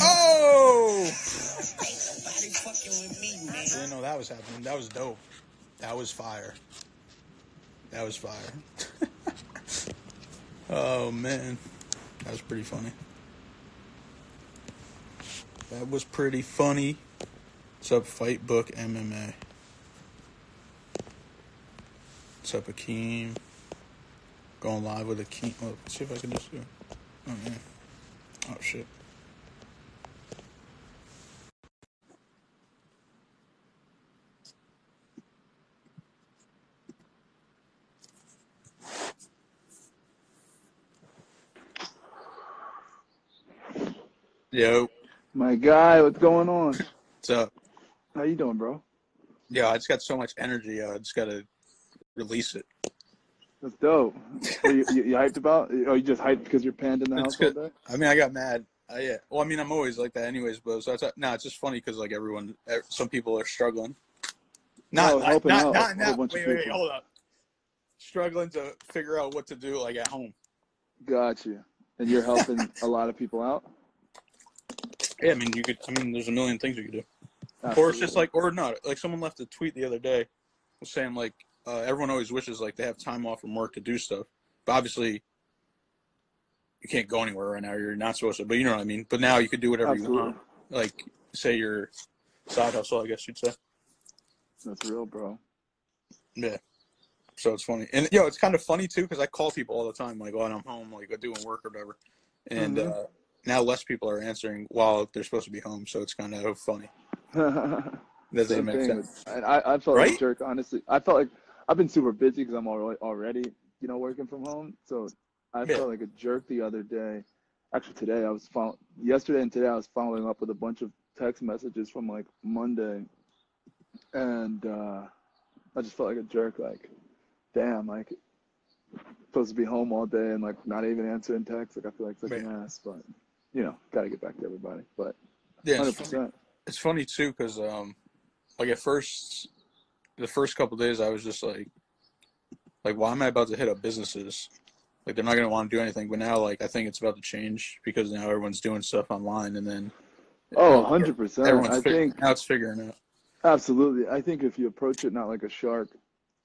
Oh! I didn't know that was happening. That was dope. That was fire. That was fire. oh man, that was pretty funny. That was pretty funny. What's up, Fight Book MMA? What's up, Akeem? Going live with Akeem. Oh, let's see if I can just do it. Oh, man. Oh, shit. Yo, My guy, what's going on? what's up? How you doing, bro? Yeah, I just got so much energy. Uh, I just gotta release it. That's dope. What you, you, you hyped about? Oh, you just hyped because you're panned in the It's house all day? I mean, I got mad. I, yeah. Well, I mean, I'm always like that, anyways. But so it's no, it's just funny because like everyone, some people are struggling. Not, Oh, not, out not, not- whole bunch of wait, wait, wait, hold up. Struggling to figure out what to do like at home. Got you. And you're helping a lot of people out? Yeah, I mean, you could. I mean, there's a million things you could do. Or it's just like, or not. Like someone left a tweet the other day saying like, uh, everyone always wishes like they have time off from work to do stuff, but obviously you can't go anywhere right now. You're not supposed to, but you know what I mean. But now you could do whatever you want. Like, say your side hustle, I guess you'd say. That's real, bro. Yeah. So it's funny, and yo, it's kind of funny too because I call people all the time, like when I'm home, like I'm doing work or whatever, and Mhm. uh, now less people are answering while they're supposed to be home. So it's kind of funny. That doesn't make sense. I, I felt like a jerk, honestly. I felt like I've been super busy because I'm already, already, you know, working from home. So I Yeah. felt like a jerk the other day. Actually, today I was follow- yesterday and today I was following up with a bunch of text messages from like Monday, and uh, I just felt like a jerk. Like, damn, like supposed to be home all day and like not even answering texts. Like I feel like such an ass, but you know, got to get back to everybody. But Yeah, it's funny. percent. it's funny too because um like at first the first couple days i was just like like why am i about to hit up businesses like they're not going to want to do anything but now like i think it's about to change because now everyone's doing stuff online and then Oh, 100%. everyone's I fig- think now it's figuring out Absolutely. I think if you approach it not like a shark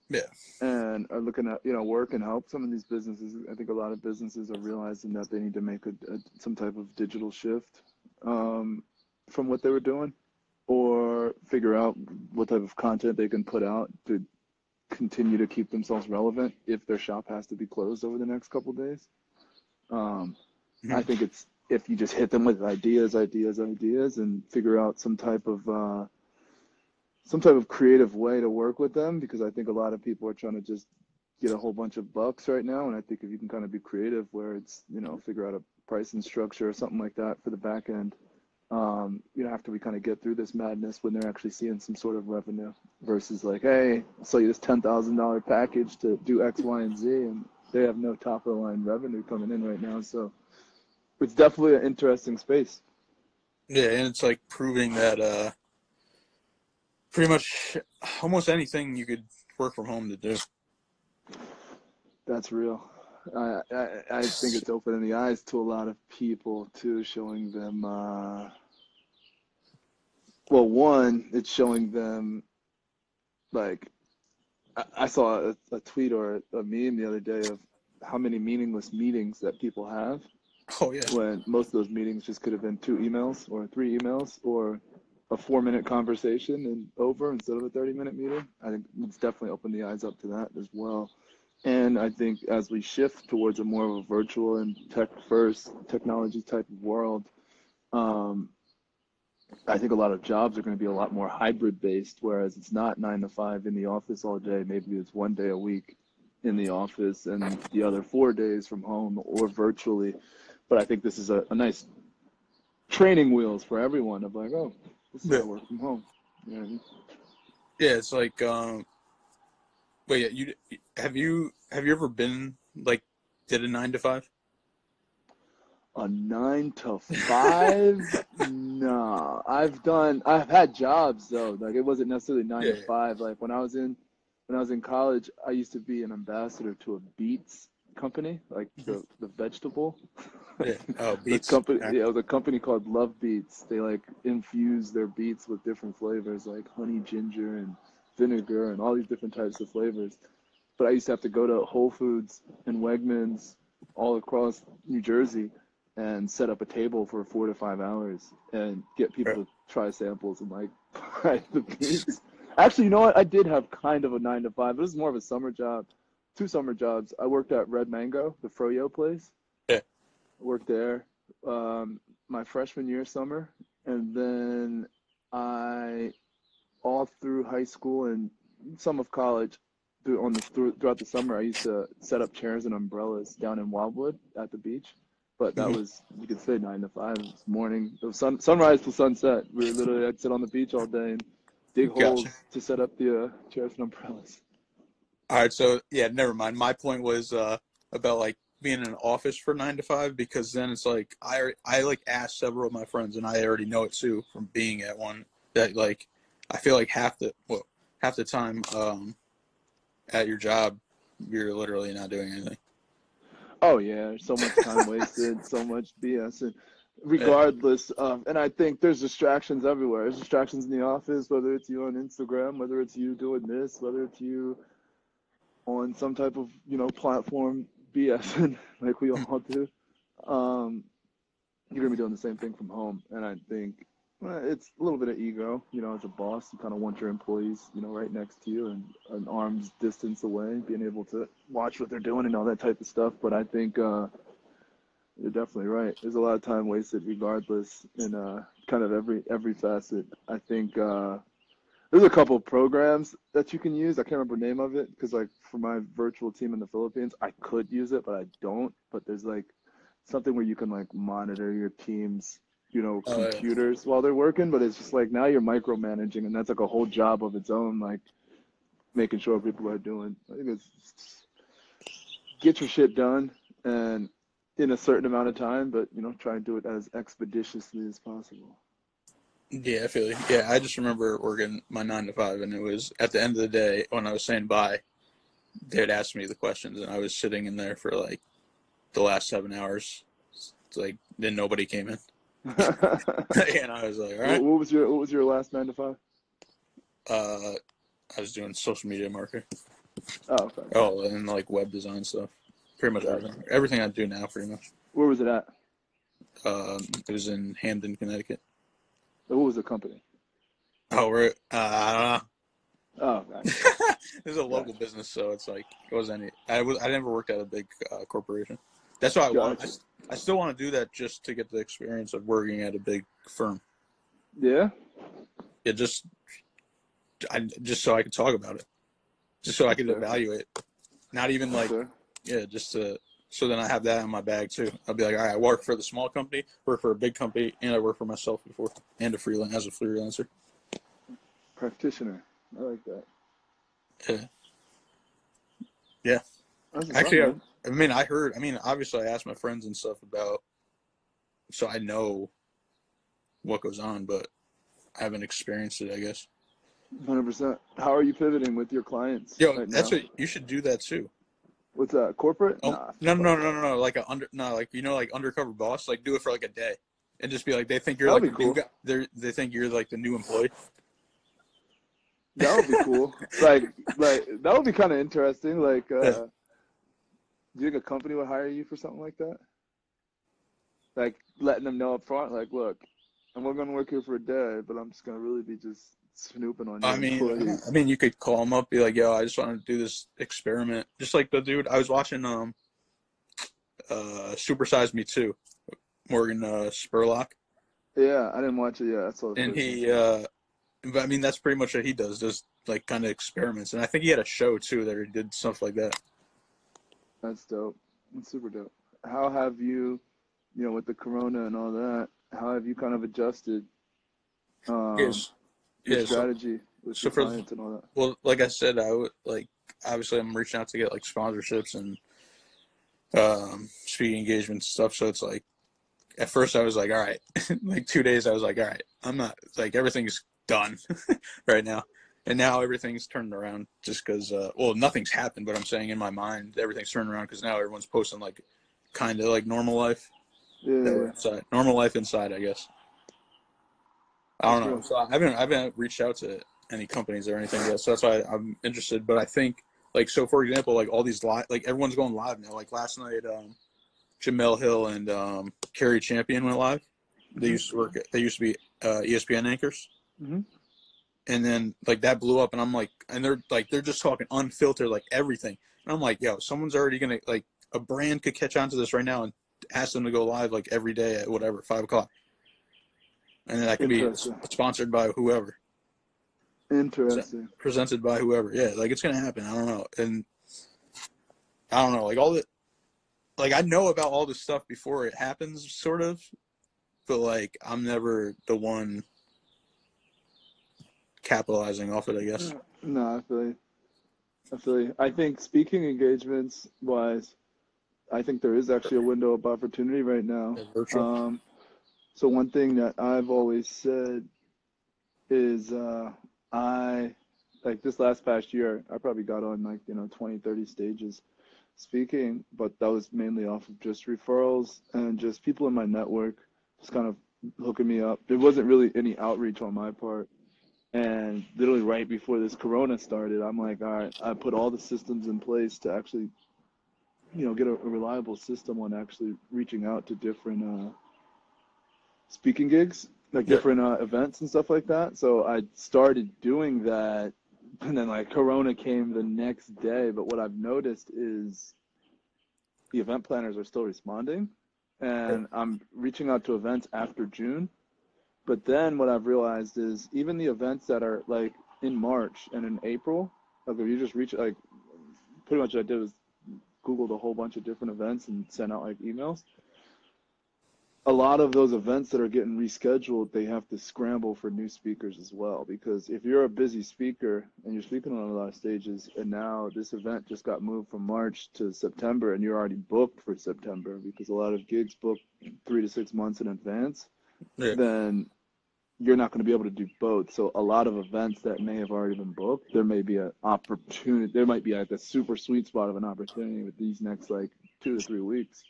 yeah and are looking at, you know, work and help some of these businesses, I think a lot of businesses are realizing that they need to make a, a some type of digital shift um, from what they were doing or figure out what type of content they can put out to continue to keep themselves relevant if their shop has to be closed over the next couple days. Um, I Mhm. think it's if you just hit them with ideas, ideas, ideas, and figure out some type of uh, some type of creative way to work with them, because I think a lot of people are trying to just get a whole bunch of bucks right now, and I think if you can kind of be creative, where it's you know figure out a pricing structure or something like that for the back end, um, you know after we kind of get through this madness when they're actually seeing some sort of revenue versus like, hey, I'll sell you this ten thousand dollar package to do X, Y, and Z, and they have no top of the line revenue coming in right now, so it's definitely an interesting space. yeah. And it's like proving that uh pretty much almost anything you could work from home to do That's real. I, I I think it's opening the eyes to a lot of people too, showing them. Uh, well, one, it's showing them, like, I, I saw a, a tweet or a meme the other day of how many meaningless meetings that people have oh yeah when most of those meetings just could have been two emails or three emails or a four minute conversation and over instead of a 30 minute meeting. I think it's definitely opened the eyes up to that as well. And I think as we shift towards a more of a virtual and tech first technology type of world, um, I think a lot of jobs are going to be a lot more hybrid based, whereas it's not nine to five in the office all day. Maybe it's one day a week in the office and the other four days from home or virtually. But I think this is a, a nice training wheels for everyone of like, oh, this is how I Yeah. work from home. You know I mean? yeah it's like um wait yeah you have you have you ever been like did a nine to five A nine to five? no, I've done. I've had jobs though. Like it wasn't necessarily nine Yeah, to five. Like when I was in, when I was in college, I used to be an ambassador to a beets company, like the the vegetable. Yeah. Oh, The company, Yeah. it was a company called Love Beets. They like infuse their beets with different flavors, like honey, ginger, and vinegar, and all these different types of flavors. But I used to have to go to Whole Foods and Wegmans all across New Jersey and set up a table for four to five hours and get people Right. to try samples and like try the beets. Actually, you know what? I did have kind of a nine to five. It was more of a summer job, two summer jobs. I worked at Red Mango, the froyo place. Worked there um, my freshman year summer, and then I all through high school and some of college through on the through, throughout the summer I used to set up chairs and umbrellas down in Wildwood at the beach. But that Mhm. was you could say nine to five. It was morning. It sun, sunrise to sunset. We were literally I'd sit on the beach all day and dig Gotcha. holes to set up the uh, chairs and umbrellas. All right, so yeah, never mind. My point was uh, about like being in an office for nine to five because then it's like I I like asked several of my friends and I already know it too from being at one that like I feel like half the well half the time um, at your job you're literally not doing anything. Oh yeah, so much time wasted, so much BS, and regardless of, and I think there's distractions everywhere. There's distractions in the office, whether it's you on Instagram, whether it's you doing this, whether it's you on some type of you know platform BSing like we all do. Um, you're gonna be doing the same thing from home, and I think well, it's a little bit of ego. You know, as a boss, you kind of want your employees, you know, right next to you and an arm's distance away, being able to watch what they're doing and all that type of stuff. But I think uh, you're definitely right. There's a lot of time wasted, regardless, in uh, kind of every every facet. I think uh, there's a couple of programs that you can use. I can't remember the name of it because, like, for my virtual team in the Philippines, I could use it, but I don't. But there's like something where you can like monitor your team's you know Oh, yeah. computers while they're working but it's just like now you're micromanaging and that's like a whole job of its own like making sure people are doing i think it's get your shit done and in a certain amount of time but you know try and do it as expeditiously as possible Yeah, I feel you. Yeah, I just remember working my nine to five, and it was at the end of the day when I was saying bye, they'd ask me the questions, and I was sitting in there for like the last seven hours. It's like then nobody came in, and I was like, all what, was your what was your last nine to five Uh, I was doing social media marketing. oh okay Oh, and like web design stuff. Pretty much everything. Everything I do now, pretty much. where was it at Um, it was in Hamden, Connecticut. What was the company Oh, we're uh, I don't know. oh okay. It's a local business, so it's like it wasn't any. I was I never worked at a big uh, corporation. That's why I want. I, I still want to do that just to get the experience of working at a big firm. yeah It just, I just so I could talk about it, just so I could evaluate. Not even like yeah, just to so then I have that in my bag too. I'll be like, all right, I work for the small company, work for a big company, and I work for myself before, and a freelance as a freelancer. practitioner i like that Yeah. Yeah. Actually, I. I mean, I heard. I mean, obviously, I asked my friends and stuff about, so I know what goes on, but I haven't experienced it. I guess. Hundred percent. How are you pivoting with your clients? Yo, right that's now? what you should do that too. What's that? Corporate? Oh, Nah. no, no, no, no, no, like a under, no, like you know, like undercover boss. Like do it for like a day, and just be like, they think you're That'd like be a new cool. guy. They they think you're like the new employee. That would be cool. like, like that would be kind of interesting. Like, uh, do you think a company would hire you for something like that? Like letting them know up front, like, look, I'm only gonna work here for a day, but I'm just gonna really be just snooping on I mean, employees. I mean, you could call him up, be like, "Yo, I just want to do this experiment." Just like the dude I was watching, um, uh, Supersize Me too, Morgan uh, Spurlock. Yeah, I didn't watch it yet. The and he uh but i mean that's pretty much what he does does like kind of experiments and i think he had a show too that he did stuff like that. That's dope. That's super dope. How have you, you know, with the corona and all that, how have you kind of adjusted um, yes yeah, so, strategy with so for- clients and all that? well like i said i would like obviously i'm reaching out to get like sponsorships and um speaking engagements and stuff so it's like at first i was like all right like two days i was like all right i'm not like everything's done right now and now everything's turned around just because uh well nothing's happened but i'm saying in my mind everything's turned around because now everyone's posting like kind of like normal life Yeah. inside. Normal life inside, I guess. I don't know. So I haven't I haven't reached out to any companies or anything yet. So that's why I'm interested. But I think like so for example, like all these live like everyone's going live now. Like last night, um Jemele Hill and um Carrie Champion went live. They used to work they used to be uh ESPN anchors. Mhm. And then like that blew up and I'm like and they're like they're just talking unfiltered like everything. And I'm like, yo, someone's already gonna like a brand could catch on to this right now and ask them to go live like every day at whatever, five o'clock. And then that could be sponsored by whoever Interesting. presented by whoever. Yeah, like it's gonna happen. I don't know, and I don't know, like all the, like I know about all this stuff before it happens, sort of, but like I'm never the one capitalizing off it. I guess. No, I feel you. I feel you. I think speaking engagements wise, I think there is actually a window of opportunity right now. Um, so one thing that I've always said is uh, I like this last past year, I probably got on like, you know, 20, 30 stages speaking, but that was mainly off of just referrals and just people in my network just kind of hooking me up. There wasn't really any outreach on my part. And literally right before this corona started, I'm like, all right, I put all the systems in place to actually, you know, get a, a reliable system on actually reaching out to different uh, speaking gigs, like Yeah. different uh, events and stuff like that. So I started doing that, and then like Corona came the next day. But what I've noticed is the event planners are still responding, and I'm reaching out to events after June. But then what I've realized is even the events that are like in March and in April, like if you just reach like pretty much what I did was Googled a whole bunch of different events and sent out like emails a lot of those events that are getting rescheduled, they have to scramble for new speakers as well. Because if you're a busy speaker and you're speaking on a lot of stages, and now this event just got moved from March to September, and you're already booked for September because a lot of gigs book three to six months in advance, Yeah. then you're not going to be able to do both. So a lot of events that may have already been booked, there may be an opportunity. There might be like a super sweet spot of an opportunity with these next like two to three weeks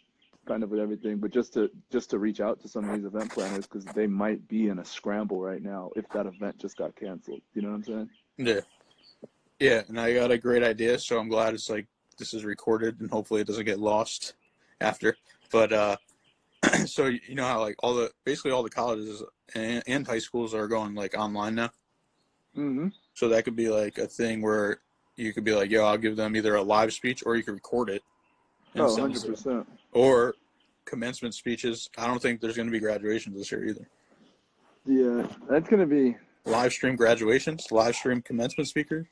kind of with everything, but just to just to reach out to some of these event planners because they might be in a scramble right now if that event just got canceled. You know what I'm saying? Yeah. Yeah, and I got a great idea, so I'm glad it's like this is recorded and hopefully it doesn't get lost after. But uh so you know how like all the basically all the colleges and, and high schools are going like online now. Mm-hmm. So that could be like a thing where you could be like, yo, I'll give them either a live speech or you could record it. Oh, 100 to them. percent. Or commencement speeches. I don't think there's going to be graduations this year either. Yeah, that's gonna be. Live stream graduations, live stream commencement speakers.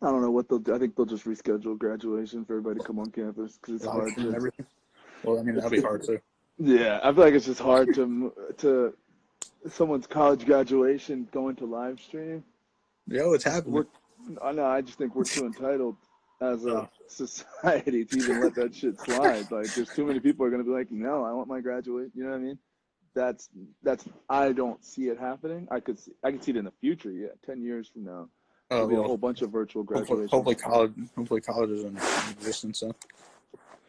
I don't know what they'll do. I think they'll just reschedule graduation for everybody to come on campus because it's live hard to. everything. Well, I mean, that'd be hard too. Yeah, I feel like it's just hard to to someone's college graduation going to live stream. Yo, it's happening. We're, I know. I just think we're too entitled as a society to even let that shit slide. Like, there's too many people are gonna be like, no, I want my graduate. You know what I mean? That's that's. I don't see it happening. I could see, I could see it in the future. Yeah, ten years from now, Oh, there'll be a whole bunch of virtual hopefully, graduations. hopefully college, hopefully college is in existence. So.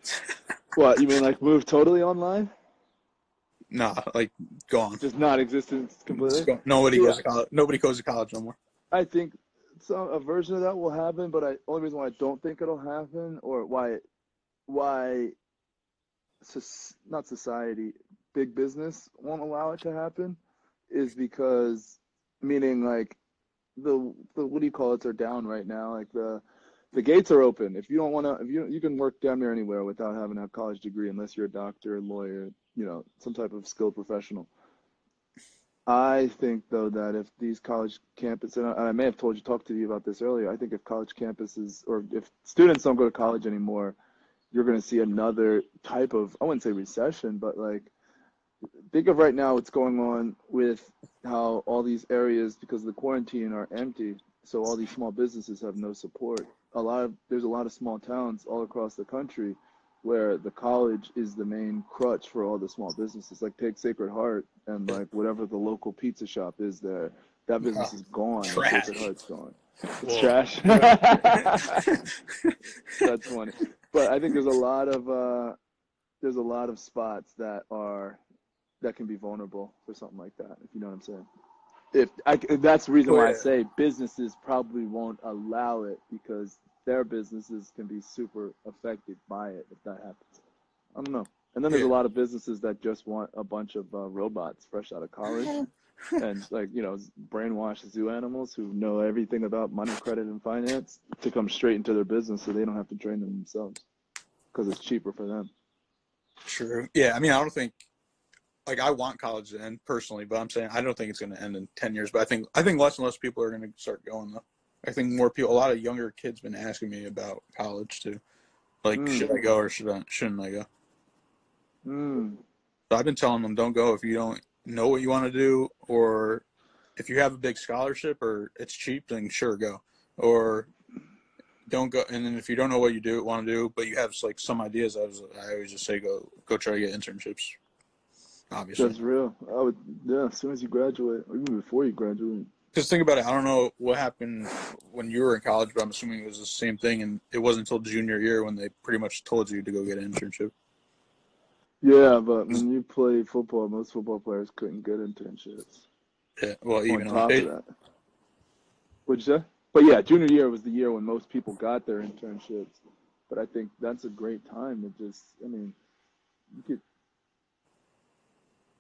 What you mean, like move totally online? Nah, like gone. Just not existence completely. Nobody Yeah. goes to college. Nobody goes to college no more. I think some a version of that will happen, but I only reason why I don't think it'll happen or why why not society, big business won't allow it to happen is because meaning like the the what do you call it are down right now like the the gates are open. If you don't want to if you you can work down near anywhere without having a college degree unless you're a doctor a lawyer you know some type of skilled professional I think though that if these college campuses, and I, may have told you, talked to you about this earlier. I think if college campuses or if students don't go to college anymore, you're going to see another type of I wouldn't say recession, but like think of right now what's going on with how all these areas because of the quarantine are empty, so all these small businesses have no support. A lot of there's a lot of small towns all across the country where the college is the main crutch for all the small businesses. Like take Sacred Heart and like whatever the local pizza shop is there, that business is gone. Trash. Sacred Heart's gone. It's trash. That's funny. But I think there's a lot of uh there's a lot of spots that are that can be vulnerable for something like that. If you know what I'm saying. If I, that's the reason why I say businesses probably won't allow it because their businesses can be super affected by it if that happens. I don't know. And then there's a lot of businesses that just want a bunch of uh, robots fresh out of college and like you know brainwash zoo animals who know everything about money, credit, and finance to come straight into their business so they don't have to train them themselves because it's cheaper for them. True. Yeah, I mean, I don't think like I want college to end personally, but I'm saying I don't think it's going to end in ten years. But I think I think less and less people are going to start going though. I think more people, a lot of younger kids, been asking me about college too. Like, Mm. should I go or should I shouldn't I go? Mm. So I've been telling them don't go if you don't know what you want to do, or if you have a big scholarship or it's cheap, then sure go. Or don't go. And then if you don't know what you do want to do, but you have like some ideas, I was I always just say go go try to get internships. Obviously, That's real. I would yeah. As soon as you graduate, or even before you graduate. Because think about it. I don't know what happened when you were in college, but I'm assuming it was the same thing. And it wasn't until junior year when they pretty much told you to go get an internship. Yeah, but when you play football, most football players couldn't get internships. Yeah. Well, even on top of that. What'd you say? But yeah, junior year was the year when most people got their internships. But I think that's a great time to just, I mean, you could.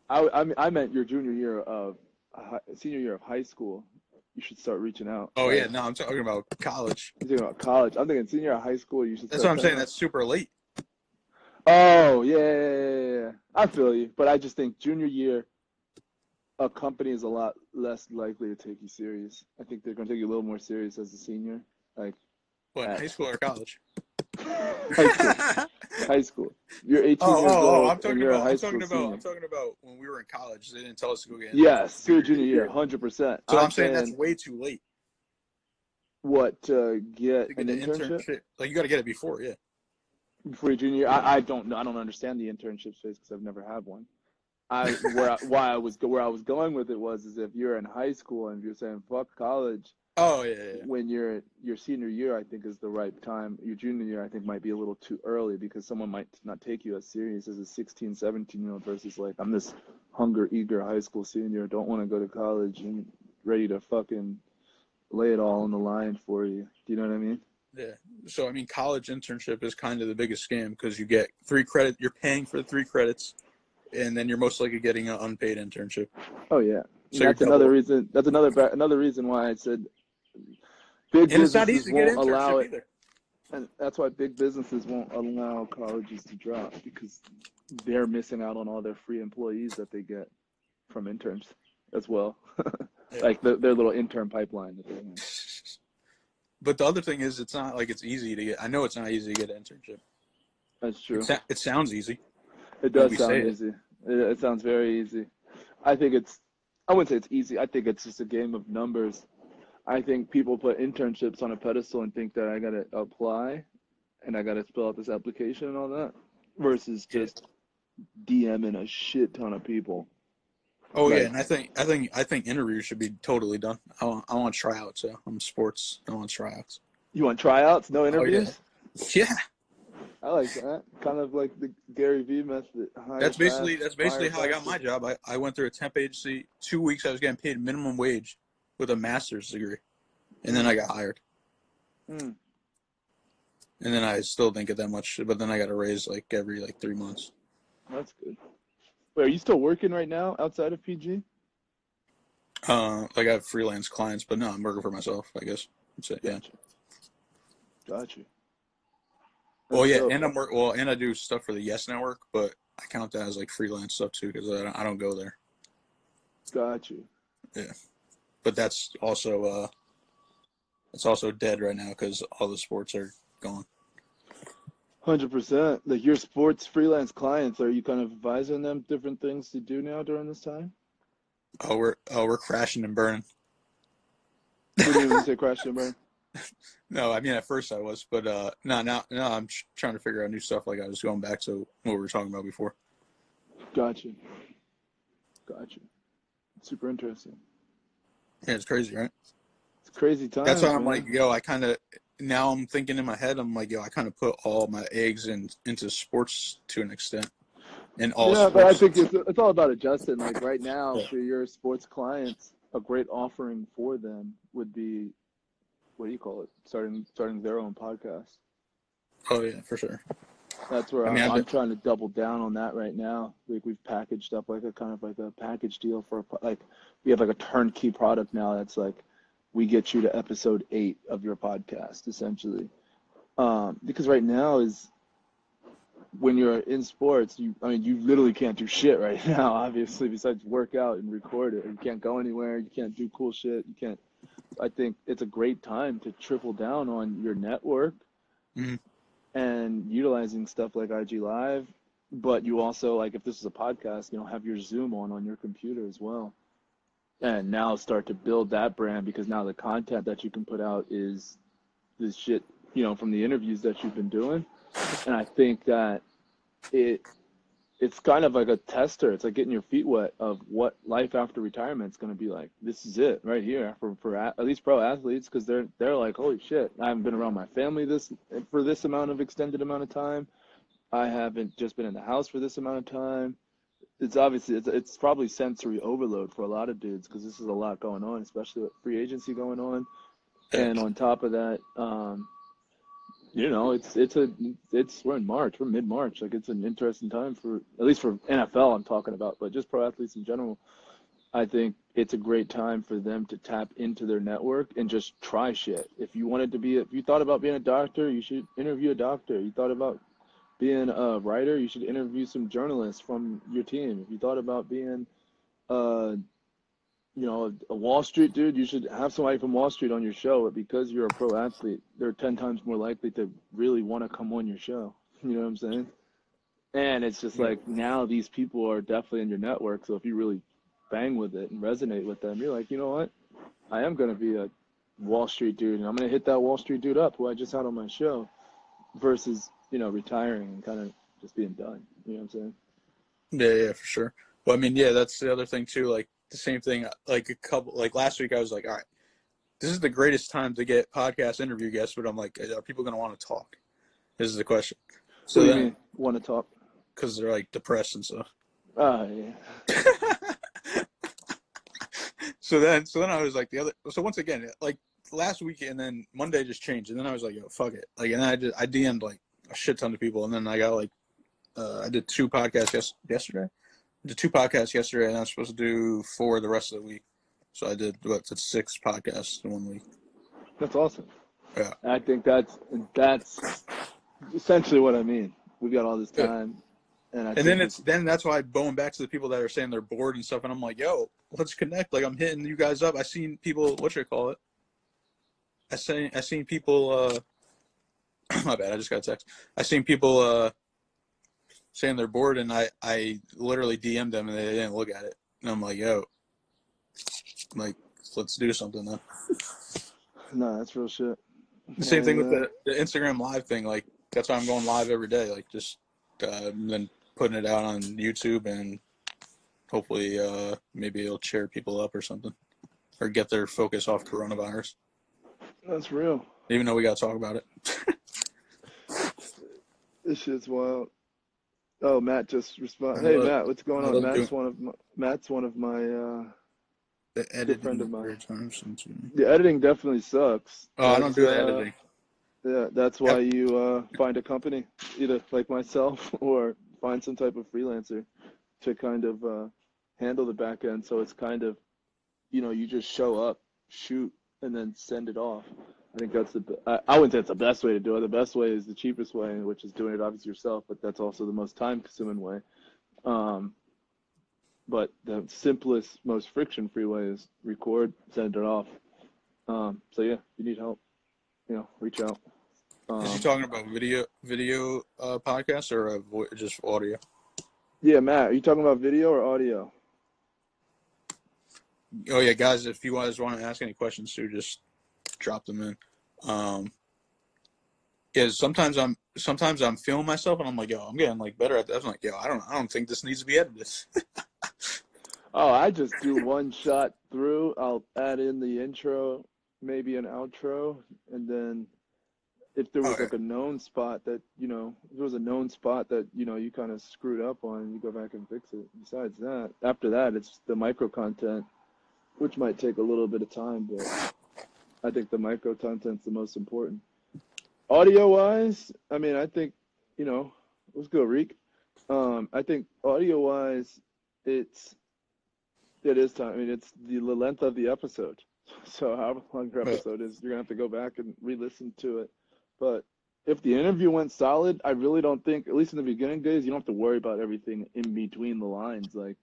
I, I, mean, I meant your junior year of, hi- senior year of high school. You should start reaching out. Oh Like, yeah, no, I'm talking about college. You're thinking about college. I'm thinking senior of high school. You should. That's what I'm saying. out- That's super late. Oh yeah, yeah, yeah. I feel you, but I just think junior year, a company is a lot less likely to take you serious. I think they're gonna take you a little more serious as a senior, like What, Uh, high school or college? High school. high school. You're 18 Oh, years oh, oh old oh, I'm talking about. high I'm talking about. senior. I'm talking about when we were in college. They didn't tell us to go get. Yes, junior year, hundred percent. So I'm, saying that's way too late what to get to an get an internship internship. Like you got to get it before, yeah. before your junior year. I, I don't know. I don't understand the internship space because I've never had one. I where I, why I was where I was going with it was is if you're in high school and you're saying fuck college, Oh yeah, yeah, when you're your senior year, I think is the right time. Your junior year, I think, might be a little too early because someone might not take you as serious as a 16, 17 year old versus like I'm this hunger eager high school senior, don't want to go to college and ready to fucking lay it all on the line for you. Do you know what I mean? Yeah. So I mean, college internship is kind of the biggest scam because you get three credit. You're paying for the three credits, and then you're most likely getting an unpaid internship. Oh yeah. So that's another reason. That's another another reason why I said big And it's not easy to get internship it. either. And that's why big businesses won't allow colleges to drop because they're missing out on all their free employees that they get from interns as well. Yeah. like the, their little intern pipeline that they have. But the other thing is, it's not like it's easy to get. I know it's not easy to get an internship. That's true. It, sa- it sounds easy. It does sound say it. easy. It, it sounds very easy. I think it's, I wouldn't say it's easy. I think it's just a game of numbers. I think people put internships on a pedestal and think that I got to apply and I got to fill out this application and all that versus just DMing a shit ton of people. Oh Right. yeah, and I think I think I think interviews should be totally done. I want I want tryouts. Yeah, I'm sports. I want tryouts. You want tryouts? No Oh, yeah. interviews? Yeah, I like that. Kind of like the Gary Vee method. That's basically that's basically how I got my job. I, I went through a temp agency. Two weeks I was getting paid minimum wage with a master's degree, and then I got hired. Mm. And then I still didn't get that much, but then I got a raise like every like three months. That's good. Wait, are you still working right now outside of PG? Uh, like I have freelance clients, but no, I'm working for myself. I guess. That's it, yeah. Gotcha. Got. Well, yeah, dope. and I'm work. Well, and I do stuff for the Yes Network, but I count that as like freelance stuff too because I don't, I don't go there. Got you. But that's also uh, it's also dead right now because all the sports are gone. Hundred percent. Like your sports freelance clients, are you kind of advising them different things to do now during this time? Oh, we're oh we're crashing and burning. You mean say crash and burn? No, I mean at first I was, but uh, no, now no, I'm tr- trying to figure out new stuff. Like I was going back to what we were talking about before. Got you. Got you. Super interesting. Yeah, it's crazy, right? It's crazy time. That's why I'm like, yo, I kind of now I'm thinking in my head, I'm like, yo, I kind of put all my eggs in into sports to an extent. in all yeah, but I think it's, it's all about adjusting. Like right now, Yeah. for your sports clients, a great offering for them would be, what do you call it? Starting starting their own podcast. Oh yeah, for sure. That's where I mean, I've I'm trying to double down on that right now. Like we've packaged up like a kind of like a package deal for a, like we have like a turnkey product now that's like we get you to episode eight of your podcast essentially. Um, because right now is when you're in sports, you I mean you literally can't do shit right now. Obviously, besides work out and record it, you can't go anywhere. You can't do cool shit. You can't. I think it's a great time to triple down on your network Mhm. And utilizing stuff like IG Live. But you also like if this is a podcast, you know, have your Zoom on on your computer as well. And now start to build that brand because now the content that you can put out is this shit, you know, from the interviews that you've been doing. And I think that it it's kind of like a tester. It's like getting your feet wet of what life after retirement is going to be like. This is it right here for for at least pro athletes because they're they're like, holy shit, I haven't been around my family this for this amount of extended amount of time. I haven't just been in the house for this amount of time. It's obviously it's it's probably sensory overload for a lot of dudes because this is a lot going on, especially with free agency going on. And on top of that, um, you know, it's it's a it's we're in March, we're mid March. Like it's an interesting time for at least for NFL I'm talking about, but just pro athletes in general. I think it's a great time for them to tap into their network and just try shit. If you wanted to be, if you thought about being a doctor, you should interview a doctor. You thought about being a writer, you should interview some journalists from your team. If you thought about being, uh, you know, a, Wall Street dude, you should have somebody from Wall Street on your show. But because you're a pro athlete, they're 10 times more likely to really want to come on your show. You know what I'm saying? And it's just like now these people are definitely in your network. So if you really bang with it and resonate with them, you're like, you know what? I am going to be a Wall Street dude and I'm going to hit that Wall Street dude up who I just had on my show versus, you know, retiring and kind of just being done. You know what I'm saying? Yeah, yeah, for sure. Well, I mean, yeah, that's the other thing too. Like the same thing. Like a couple, like last week, I was like, all right, this is the greatest time to get podcast interview guests, but I'm like, are people going to want to talk? This is the question. So So what do you mean? Want to talk? because they're like depressed and stuff. Ah, yeah. so then, so then I was like the other. So once again, like last week, and then Monday just changed, and then I was like, yo, fuck it. Like, and then I just I DM'd like a shit ton of people, and then I got like, uh, I did two podcasts yes, yesterday. Did two podcasts yesterday, and I'm supposed to do four the rest of the week. So I did what? That's six podcasts in one week. That's awesome. Yeah. I think that's that's essentially what I mean. We've got all this Yeah. time, and And then it's then that's why going back to the people that are saying they're bored and stuff, and I'm like, yo, let's connect. Like I'm hitting you guys up. I seen people. What should I call it? I seen I seen people. uh My bad. I just got a text. I seen people uh saying they're bored, and I I literally DM'd them, and they didn't look at it. And I'm like, yo, like let's do something then. no, that's real shit. The same thing with the, the Instagram live thing. Like that's why I'm going live every day. Like just uh, then putting it out on YouTube and hopefully uh, maybe it'll cheer people up or something, or get their focus off coronavirus. That's real. Even though we got to talk about it. This shit's wild. Oh, Matt just responded. Hey, Matt, what's going on? Matt's doing- one of my, Matt's one of my. Uh, The editing friend of mine. weird times and too. the editing definitely sucks. Oh, I don't That's, do the uh, editing. Yeah, that's why you uh, find a company, either like myself or find some type of freelancer to kind of uh, handle the back end. So it's kind of, you know, you just show up, shoot, and then send it off. I think that's the. I, I wouldn't say it's the best way to do it. The best way is the cheapest way, which is doing it obviously yourself. But that's also the most time-consuming way. Um, but the simplest, most friction-free way is record, send it off. Um, so yeah, if you need help, you know, reach out. Um, Is he talking about video video uh, podcast or uh, vo- just audio? yeah, Matt, are you talking about video or audio? Oh yeah, guys, if you guys want to ask any questions too, just drop them in. Um, is sometimes I'm sometimes I'm feeling myself and I'm like, yo, I'm getting like better at this. I'm like, yo, I don't I don't think this needs to be edited. Oh, I just do one shot through. I'll add in the intro, maybe an outro, and then if there was Okay. like a known spot that you know, if there was a known spot that you know you kind of screwed up on, you go back and fix it. Besides that, after that, it's the micro content, which might take a little bit of time, but I think the micro content's the most important. Audio wise, I mean, I think you know, let's go, Reek. Um, I think audio wise, it's it is time. I mean, it's the length of the episode. So however long your episode is, you're gonna have to go back and re-listen to it. But if the interview went solid, I really don't think, at least in the beginning days, you don't have to worry about everything in between the lines. Like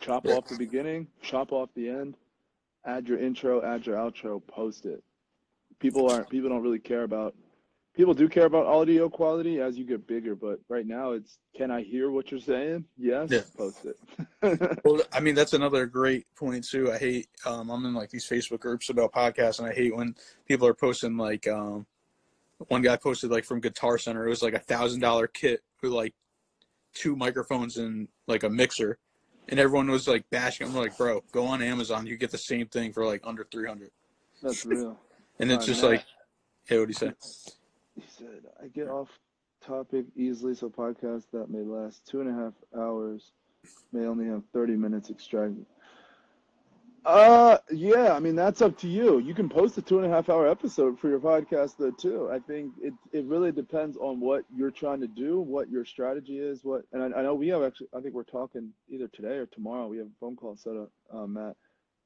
chop Yeah. off the beginning, chop off the end, add your intro, add your outro, post it. People aren't people don't really care about people do care about audio quality as you get bigger, but right now it's can I hear what you're saying? Yes, Yeah. post it. Well, I mean, that's another great point too. I hate um, I'm in like these Facebook groups about podcasts, and I hate when people are posting like um, one guy posted like from Guitar Center. It was like a thousand dollar kit with like two microphones and like a mixer, and everyone was like bashing. I'm like, bro, go on Amazon. You get the same thing for like under three hundred. That's real. And it's Uh, just Matt- like, hey, what do you say? He said, I get off topic easily, so podcasts that may last two and a half hours may only have 30 minutes extracted. Uh, yeah, I mean, that's up to you. You can post a two and a half hour episode for your podcast, though, too. I think it, it really depends on what you're trying to do, what your strategy is, what, and I, I know we have actually, I think we're talking either today or tomorrow. We have a phone call set up, uh, Matt,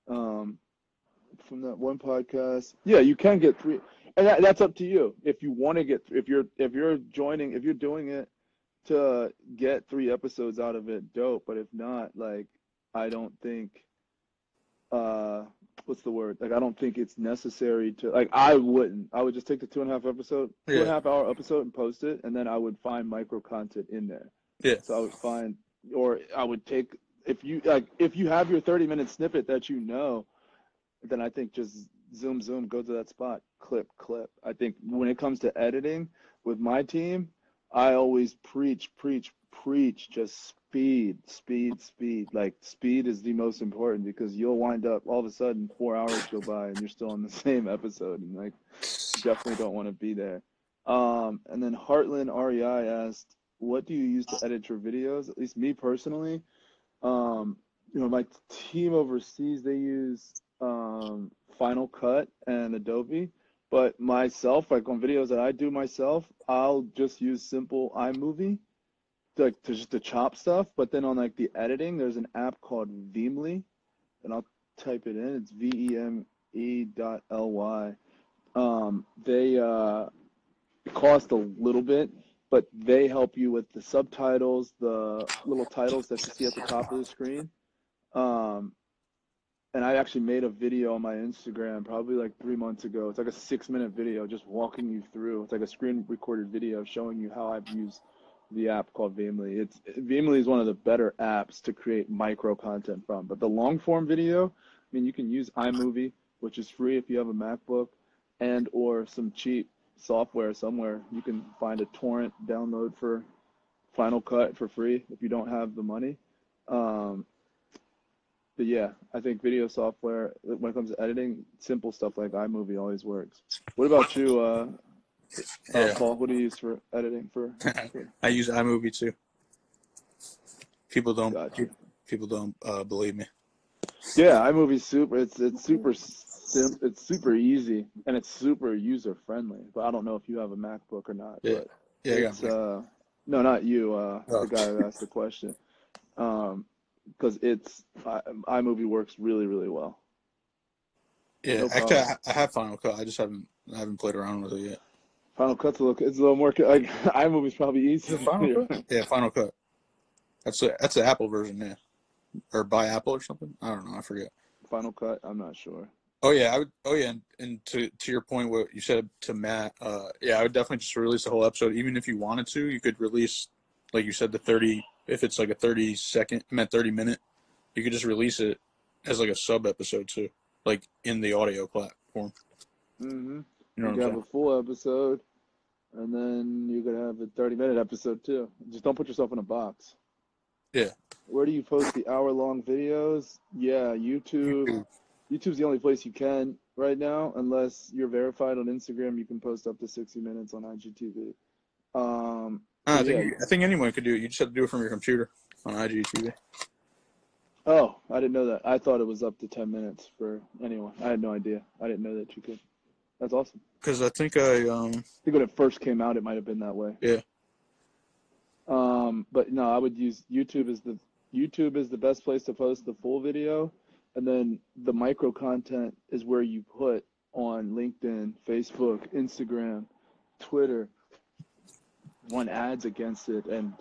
um, from that one podcast. Yeah, you can get three and that, that's up to you if you want to get if you're if you're joining if you're doing it to get three episodes out of it dope but if not like i don't think uh what's the word like i don't think it's necessary to like i wouldn't i would just take the two and a half episode two and a Yeah. half hour episode and post it and then i would find micro content in there Yeah. so i would find or i would take if you like if you have your 30 minute snippet that you know then i think just zoom zoom go to that spot clip clip i think when it comes to editing with my team i always preach preach preach just speed speed speed. Like speed is the most important because you'll wind up all of a sudden four hours go by and you're still on the same episode and like definitely don't want to be there. Um and then heartland rei asked what do you use to edit your videos? At least me personally um you know my team overseas they use um final cut and adobe but myself like on videos that i do myself i'll just use simple imovie to, like to just to chop stuff. But then on like the editing there's an app called veemly and i'll type it in. It's v-e-m-e dot l-y um they uh cost a little bit but they help you with the subtitles the little titles that you see at the top of the screen. Um and I actually made a video on my Instagram probably like three months ago. It's like a six minute video just walking you through. It's like a screen recorded video showing you how I've used the app called Veemly. It's Veemly is one of the better apps to create micro content from. But the long form video, I mean, you can use iMovie, which is free if you have a MacBook, and or some cheap software somewhere. You can find a torrent download for Final Cut for free if you don't have the money. Um, but yeah, I think video software when it comes to editing, simple stuff like iMovie always works. What about you, uh, uh, Paul? What do you use for editing? For, for I use iMovie too. People don't. Gotcha. People don't uh, believe me. yeah, iMovie's super. It's it's super sim. It's super easy and it's super user friendly. But I don't know if you have a MacBook or not. Yeah. But Yeah, it's uh, no, not you. Uh, Oh. the guy who asked the question. Um, because it's I, iMovie works really really well. Yeah, No actually, I. I have Final Cut. I just haven't I haven't played around with it yet. Final Cut's a little. It's a little more. Like iMovie's probably easier. Final Cut? Yeah, Final Cut. That's a that's the Apple version, yeah, or by Apple or something. I don't know. I forget. Final Cut. I'm not sure. Oh yeah, I would. Oh yeah, and, and to to your point, what you said to Matt, uh, yeah, I would definitely just release the whole episode. Even if you wanted to, you could release, like you said, the thirty. If it's like a thirty second, I meant thirty minute, you could just release it as like a sub episode too, like in the audio platform. Mm-hmm. You know You have a full episode, and then you could have a 30 minute episode too. Just don't put yourself in a box. Yeah. Where do you post the hour long videos? Yeah, YouTube. YouTube's the only place you can right now, unless you're verified on Instagram. You can post up to 60 minutes on IGTV. Um, I yeah. think I think anyone could do it. You just have to do it from your computer on IGTV. oh, I didn't know that. I thought it was up to 10 minutes for anyone. I had no idea. I didn't know that you could. That's awesome. Because I think I um I think when it first came out, it might have been that way. Yeah. Um, but no, I would use YouTube is the YouTube is the best place to post the full video, and then the micro content is where you put on LinkedIn, Facebook, Instagram, Twitter, run ads against it, and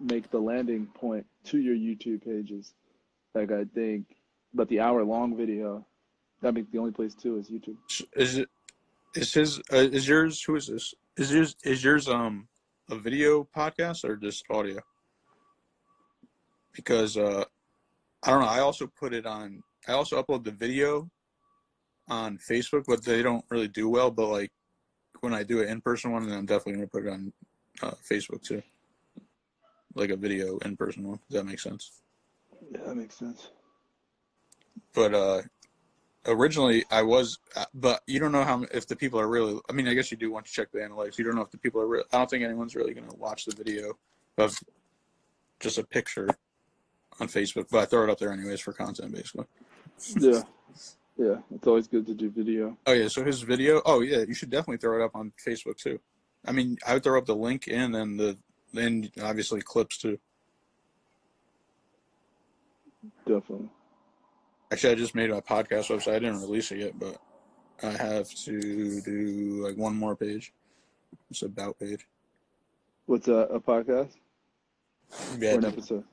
make the landing point to your YouTube pages. Like I think, but the hour long video, I think the only place too is YouTube. is it is his uh, is yours who is this is yours is yours um a video podcast or just audio? Because uh I don't know. I also put it on. I also upload the video on Facebook, but they don't really do well. But like when I do an in person one, then I'm definitely gonna put it on uh, Facebook too, like a video in person one. Does that make sense? Yeah, that makes sense. but uh originally i was uh, but you don't know how if the people are really i mean i guess you do want to check the analytics you don't know if the people are real i don't think anyone's really going to watch the video of just a picture on facebook but i throw it up there anyways for content basically Yeah, yeah, it's always good to do video. oh yeah so his video oh yeah you should definitely throw it up on facebook too i mean i would throw up the link and then the then obviously clips too Definitely. actually i just made my podcast website i didn't release it yet but i have to do like one more page it's about page What's a, a podcast Yeah, or an episode?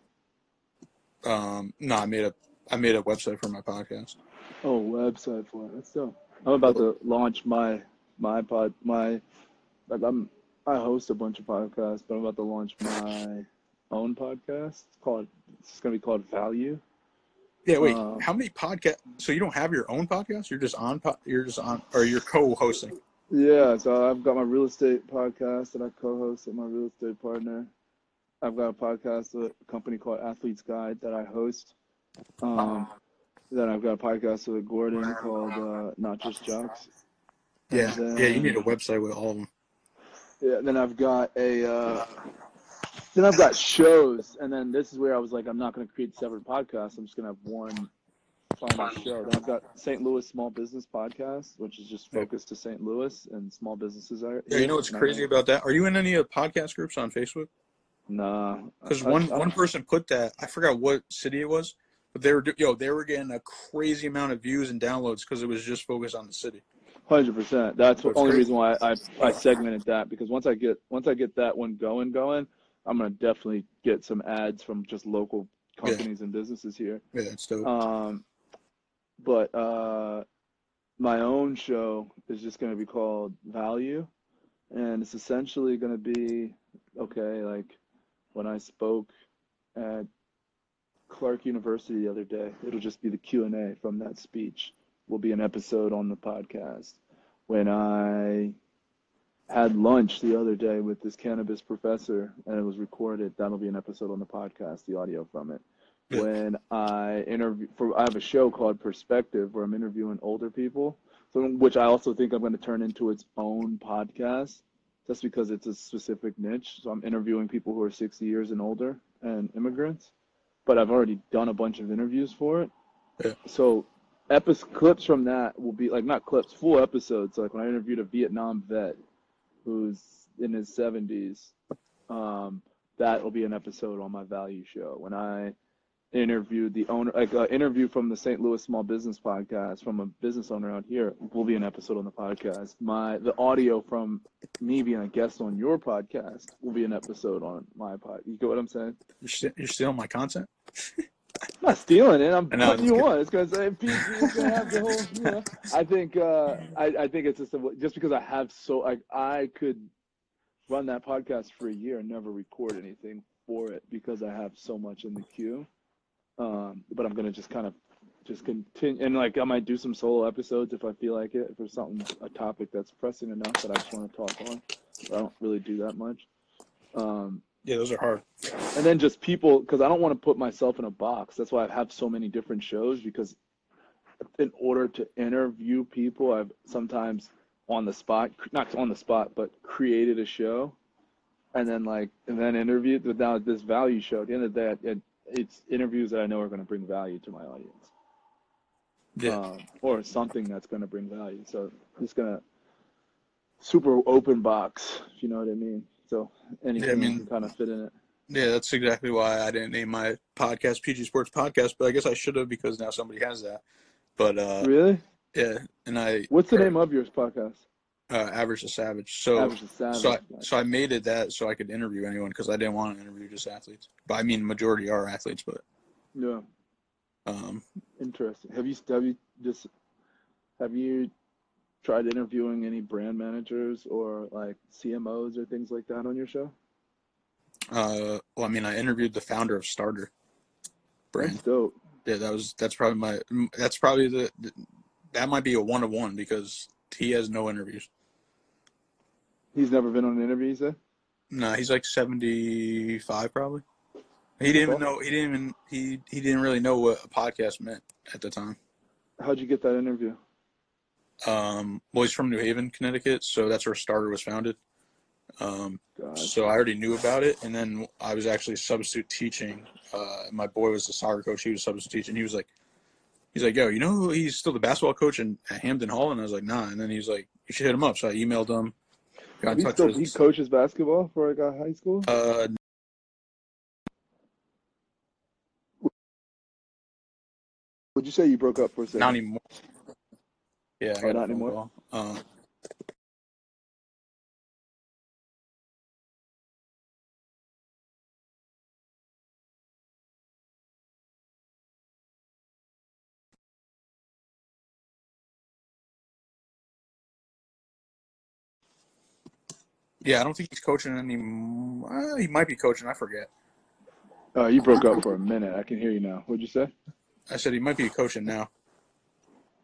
um, no, I made a I made a website for my podcast. Oh, website for it. That's dope. I'm about to launch my my pod my like I'm I host a bunch of podcasts, but I'm about to launch my own podcast. It's called it's gonna be called Value. Yeah, wait, Um, how many podcast? So you don't have your own podcast? You're just on. Po- you're just on, or you're co-hosting. Yeah, so I've got my real estate podcast that I co-host with my real estate partner. I've got a podcast with a company called Athletes Guide that I host. Um, then I've got a podcast with Gordon called uh, Not Just Jocks. Yeah, And yeah. You need a website with all of them. Yeah, then I've got a uh, then I've got shows, and then this is where I was like, I'm not going to create separate podcasts. I'm just going to have one final show. Then I've got St. Louis Small Business Podcast, which is just focused to St. Louis and small businesses. Are Yeah, you know what's crazy about that? Are you in any of the podcast groups on Facebook? Nah, Because one I- one person put that. I forgot what city it was, but they were yo they were getting a crazy amount of views and downloads because it was just focused on the city. Hundred percent. That's the only crazy. reason why I, I segmented that because once I get once I get that one going going, I'm gonna definitely get some ads from just local Yeah. companies and businesses here. Yeah, it's dope. Um, but uh, my own show is just gonna be called Value, and it's essentially gonna be okay. Like when I spoke at Clark University the other day, it'll just be the Q and A from that speech. Will be an episode on the podcast. When I had lunch the other day with this cannabis professor and it was recorded, that'll be an episode on the podcast, the audio from it. When I interview for I have a show called Perspective where I'm interviewing older people. So which I also think I'm going to turn into its own podcast just because it's a specific niche. So I'm interviewing people who are 60 years and older and immigrants. But I've already done a bunch of interviews for it. Yeah. So epi- clips from that will be like not clips, full episodes. Like when I interviewed a Vietnam vet who's in his 70s, um, that will be an episode on my value show. When I interviewed the owner, like an interview from the St. Louis Small Business Podcast from a business owner out here, will be an episode on the podcast. My the audio from me being a guest on your podcast will be an episode on my pod. You get what I'm saying? You're, st- you're stealing my content. I'm not stealing it. I'm I know, putting you it's on. It's gonna say PG. It's gonna have the whole. You know, I think. Uh, I I think it's just a, just because I have so like I could run that podcast for a year and never record anything for it because I have so much in the queue. Um, but I'm gonna just kind of just continue and like I might do some solo episodes if I feel like it. If there's something a topic that's pressing enough that I just want to talk on. I don't really do that much. Um, Yeah, those are hard. and then just people because i don't want to put myself in a box that's why i have so many different shows because in order to interview people, I've sometimes on the spot, not on the spot, but created a show and then like and then interviewed without this value show. At the end of the day, it, it's interviews that I know are going to bring value to my audience, Yeah. um, or something that's going to bring value. So it's gonna super open box, if you know what I mean. So anything mean- can kind of fit in it. Yeah, that's exactly why I didn't name my podcast PG Sports Podcast, but I guess I should have because now somebody has that. But uh really? yeah, and I What's the name of yours podcast? uh Average to Savage. So Average Savage. so I, so I made it that so I could interview anyone because I didn't want to interview just athletes. But I mean majority are athletes, but yeah, um interesting. Have you have you just have you tried interviewing any brand managers or like CMOs or things like that on your show? uh well I mean I interviewed the founder of Starter brand. That's dope. Yeah, that was that's probably my that's probably the, that might be a one to one because he has no interviews. He's never been on an interview, you? No, he's like seventy five probably. He didn't even know he didn't even he he didn't really know what a podcast meant at the time. How'd you get that interview? Um well he's from New Haven, Connecticut, so that's where Starter was founded. Um so I already knew about it and then I was actually substitute teaching. Uh my boy was the soccer coach, he was substitute teaching. He was like he's like, Yo, you know he's still the basketball coach in at Hamden Hall? And I was like, nah and then he's like, You should hit him up. So I emailed him, got he still he coaches basketball for like a high school? uh Would you say you broke up for a second? Not anymore. Yeah, I Oh, not anymore? Um, yeah, I don't think he's coaching anymore. Uh, he might be coaching. I forget. Uh, you broke up for a minute. I can hear you now. What'd you say? I said he might be coaching now.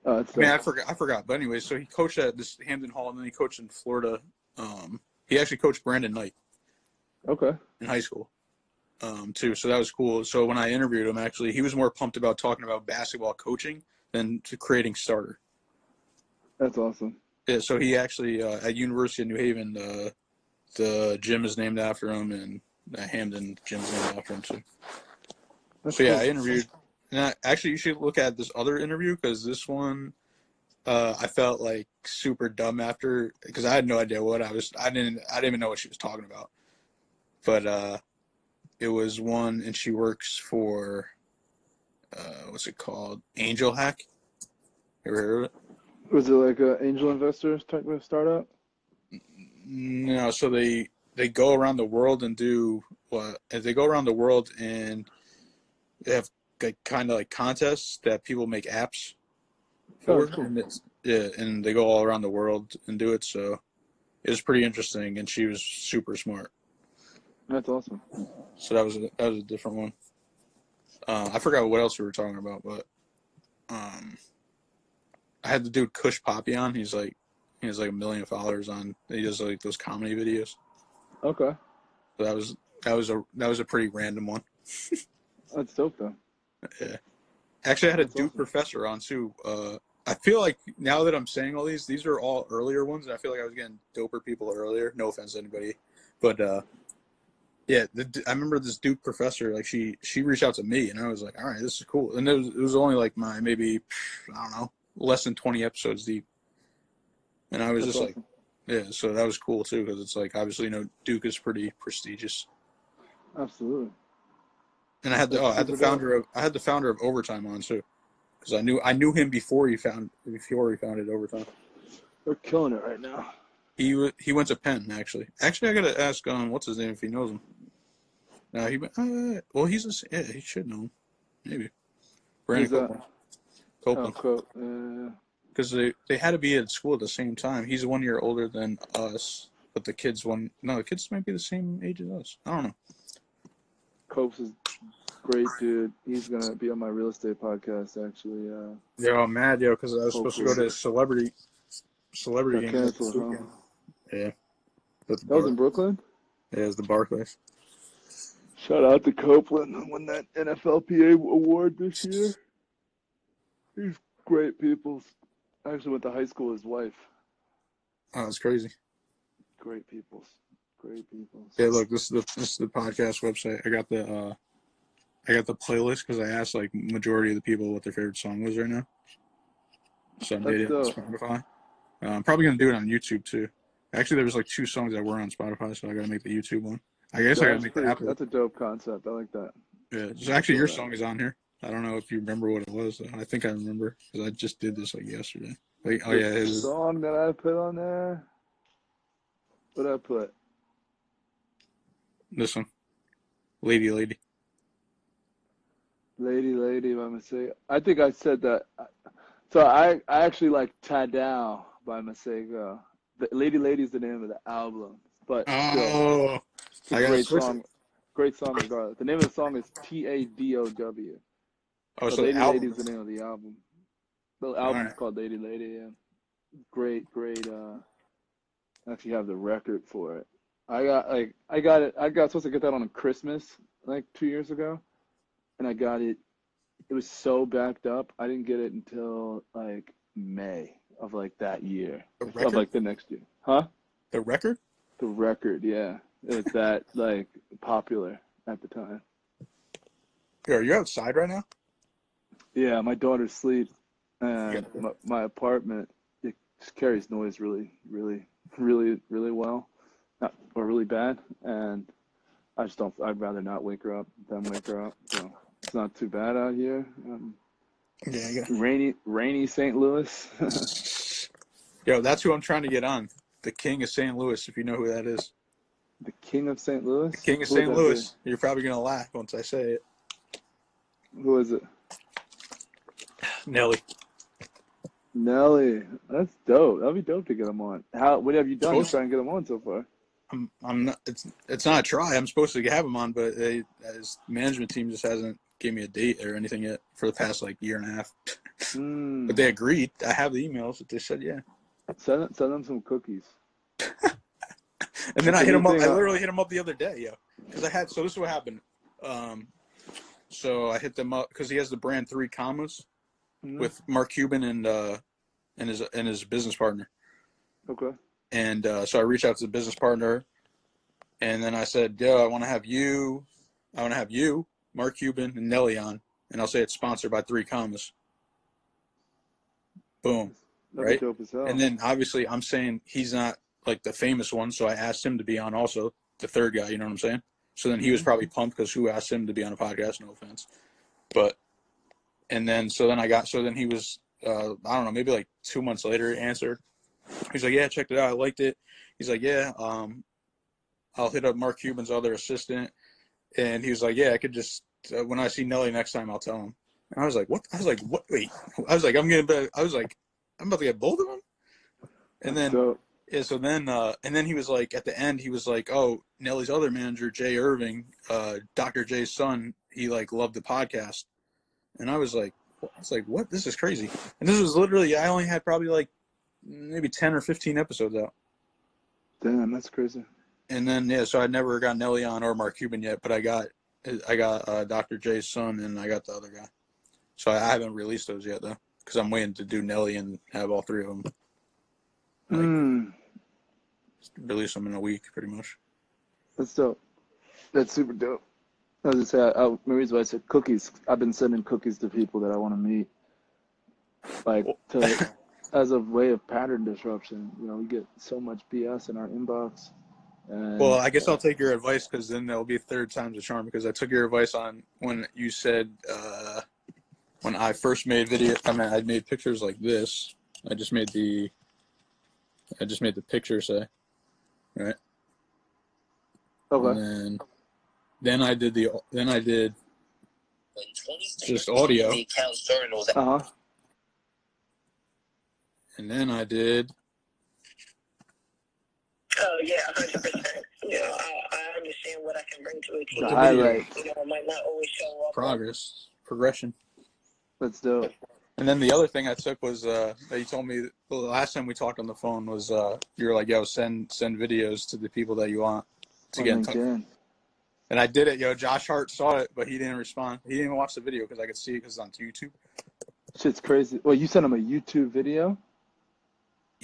Uh, it's I mean, I forgot. I forgot. But anyway, so he coached at this Hamden Hall, and then he coached in Florida. Um, he actually coached Brandon Knight. okay. in high school um, too. So that was cool. So when I interviewed him, actually, he was more pumped about talking about basketball coaching than to creating starter. That's awesome. Yeah, so he actually uh, at University of New Haven, uh, the gym is named after him, and the Hamden gym is named after him too. That's So yeah, cool. I interviewed. And I, actually, you should look at this other interview because this one, uh, I felt like super dumb after because I had no idea what I was. I didn't. I didn't even know what she was talking about. But uh, it was one, and she works for, uh, what's it called? AngelHack. Ever heard of it? Was it like an angel investor type of startup? No. So they they go around the world and do what? As they go around the world and they have like kind of like contests that people make apps Oh, for, cool. and yeah, and they go all around the world and do it. So it was pretty interesting, and she was super smart. That's awesome. So that was a, that was a different one. Uh, I forgot what else we were talking about, but um, I had the dude Kush Poppy on. He's like he has like a million followers on. He does like those comedy videos. Okay. So that was that was a that was a pretty random one. That's dope though. Actually, I had a That's Duke awesome. professor on too. Uh, I feel like now that I'm saying all these, these are all earlier ones, and I feel like I was getting doper people earlier. No offense to anybody, but uh, yeah, the, I remember this Duke professor. Like she she reached out to me, and I was like, all right, this is cool. And it was it was only like my maybe I don't know less than 20 episodes deep, and I was That's just like, yeah, so that was cool too because it's like obviously you know Duke is pretty prestigious. Absolutely. And I had the oh, I had the founder of I had the founder of Overtime on too, because I knew I knew him before he found before he founded Overtime. They're killing it right now. He he went to Penn actually. Actually, I gotta ask um what's his name if he knows him. No, he uh, well he's a, yeah he should know him maybe. Brandon? Copeland. Oh, Copeland. Uh, because they they had to be at school at the same time. He's one year older than us, but the kids one no the kids might be the same age as us. I don't know. Copes is great, dude. He's gonna be on my real estate podcast actually. Uh, Yo, I'm mad yo because I was supposed to go to a celebrity celebrity game canceled, huh? Yeah. That was in Brooklyn. yeah, it's the Barclays. Shout out to Copeland won that NFLPA award this year. He's Great people. I actually went to high school with his wife. Oh, it's crazy. Great peoples. Great peoples. Yeah, look, this is the this is the podcast website. I got the uh, I got the playlist because I asked like majority of the people what their favorite song was right now. So I made it on Spotify. Uh, I'm probably gonna do it on YouTube too. Actually, there was like two songs that were on Spotify, so I gotta make the YouTube one. I guess I gotta make the pretty- Apple. that's a dope concept. I like that. Yeah, just actually your song is on here. I don't know if you remember what it was. Though. I think I remember because I just did this like yesterday. Like, oh yeah, The song that I put on there. What I put? This one, Lady Lady. Lady, lady, by mistake. I think I said that. So I, I actually like Tadow by Masego. The Lady Lady is the name of the album, but still, Oh, it's a I great it. song. Great song regardless. The name of the song is T A D O W. oh, But so Lady Lady album. is the name of the album. The album's Alright. called Lady Lady. Yeah. Great, great. Uh, I actually have the record for it. I got like I got it. I got supposed to get that on Christmas like two years ago, and I got it. It was so backed up. I didn't get it until like May of like that year, of like the next year. Huh? the record. The record, yeah. It was that like popular at the time. Yo, are you outside right now? Yeah, my daughter's asleep, and Yeah. my, my apartment it just carries noise really, really, really, really well, or really bad, and I just don't. I'd rather not wake her up than wake her up. So it's not too bad out here. Um, Yeah, yeah. rainy, rainy St. Louis. Yo, that's who I'm trying to get on. The King of St. Louis, if you know who that is. the king of St. Louis. The King of St. Louis. You're probably gonna laugh once I say it. Who is it? Nelly. Nelly. That's dope. That'd be dope to get him on. How? What have you done to try and get him on so far? I'm I'm not it's it's not a try. I'm supposed to have him on, but they, his management team just hasn't gave me a date or anything yet for the past like year and a half. Hmm. But they agreed. I have the emails that they said yeah. Send send them some cookies. And then I hit him up. I literally hit him up the other day, yo, because I had. So this is what happened. Um, so I hit them up because he has the brand Three Commas Mhm. with Mark Cuban and uh, and his and his business partner. Okay. And uh, so I reached out to the business partner, and then I said, "Yo, I want to have you. I want to have you, Mark Cuban, and Nelly on, and I'll say it's sponsored by Three Commas." Boom. That'd Right? dope as hell. And then obviously I'm saying he's not like the famous one, so I asked him to be on also, the third guy, you know what I'm saying? So then he was Mhm. probably pumped because who asked him to be on a podcast, no offense. But and then so then I got so then he was uh I don't know, maybe like two months later he answered. He's like, Yeah, checked it out, I liked it. He's like, Yeah, um I'll hit up Mark Cuban's other assistant and he was like, Yeah, I could just uh, when I see Nelly next time I'll tell him. And I was like, What I was like, What wait I was like, I'm gonna I was like, I'm about to get both of them? And then so yeah, so then uh and then he was like at the end he was like, Oh, Nelly's other manager, Jay Erving, uh Dr. J's son, he like loved the podcast. And I was like I was like, What? This is crazy. And this was literally I only had probably like maybe ten or fifteen episodes out. damn, that's crazy. And then yeah, so I never got Nelly on or Mark Cuban yet, but I got I got uh, Dr. J's son and I got the other guy. So I haven't released those yet though, because I'm waiting to do Nelly and have all three of them Like- Mm, release them in a week, pretty much. that's dope. That's super dope. I was just say, I, I, the reason why I said cookies. I've been sending cookies to people that I want to meet, like to as a way of pattern disruption. You know, we get so much BS in our inbox. And, Well, I guess I'll take your advice because then there'll be third time's a charm. Because I took your advice on when you said uh, when I first made video. I mean, I made pictures like this. I just made the. I just made the picture say, right? okay. And then, then I did the. Then I did just audio, Uh huh. And then I did. Oh yeah, hundred percent. You know, I, I understand what I can bring to a With team. The the highlight. You know, it might not always show up. progress, progression. That's dope. And then the other thing I took was uh, that you told me the last time we talked on the phone was uh, you were like, "Yo, send send videos to the people that you want to On get in touch." LinkedIn. And I did it. Yo, Josh Hart saw it, but he didn't respond. He didn't even watch the video because I could see it because it's on YouTube. Shit's crazy. Well, you sent him a YouTube video.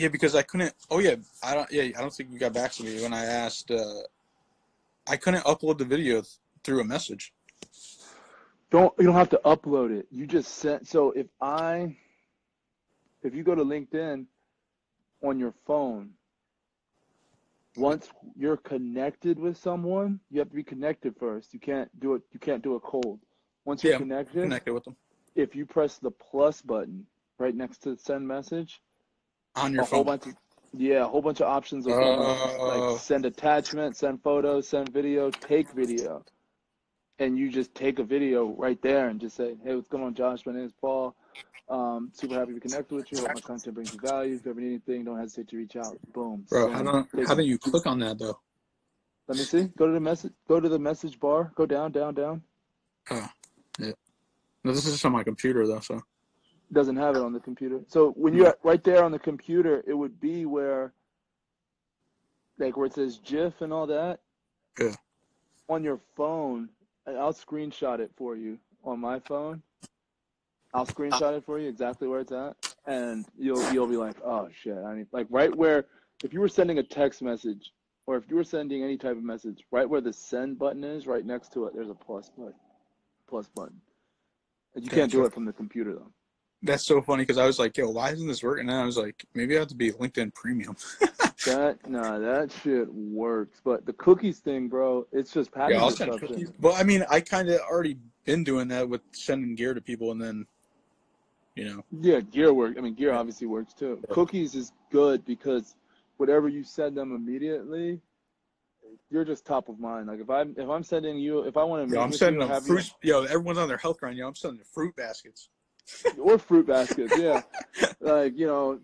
Yeah, because I couldn't. Oh yeah, I don't. Yeah, I don't think you got back to me when I asked. Uh, I couldn't upload the video th- through a message. Don't you don't have to upload it. You just sent. So if I, if you go to LinkedIn on your phone, once you're connected with someone, you have to be connected first. You can't do it. You can't do it cold. Once you're Yeah, connected, Connected with them if you press the plus button right next to send message, on your a whole phone. bunch of yeah, a whole bunch of options will come up. Oh. Like send attachment, send photos, send video, take video. And you just take a video right there and just say, Hey, what's going on, Josh? My name is Paul. Um, super happy to connect with you. Hope my content brings you value. If you ever need anything, don't hesitate to reach out. Boom. Bro, how Send. don't how do you click on that though? Let me see. Go to the message go to the message bar. Go down, down, down. Oh, yeah. No, this is just on my computer though, so doesn't have it on the computer. So when you're hmm. right there on the computer, it would be where, like where it says GIF and all that. Yeah. On your phone, and I'll screenshot it for you on my phone. I'll screenshot it for you exactly where it's at, and you'll you'll be like, oh shit, I need like right where if you were sending a text message or if you were sending any type of message, right where the send button is, right next to it, there's a plus button. Plus button. And you can't do it from the computer though. That's so funny because I was like, yo, why isn't this working? And I was like, maybe I have to be LinkedIn Premium. That nah, that shit works. But the cookies thing, bro, it's just package Yeah, I'll send cookies. Well, I mean, I kind of already been doing that with sending gear to people, and then, you know, Yeah, gear work. I mean, gear obviously works too. Yeah. Cookies is good because whatever you send them immediately, you're just top of mind. Like if I'm if I'm sending you, if I want to, yo, I'm sending them fruit. Yo, everyone's on their health grind. Yo, I'm sending fruit baskets. Or fruit baskets. Yeah, like you know,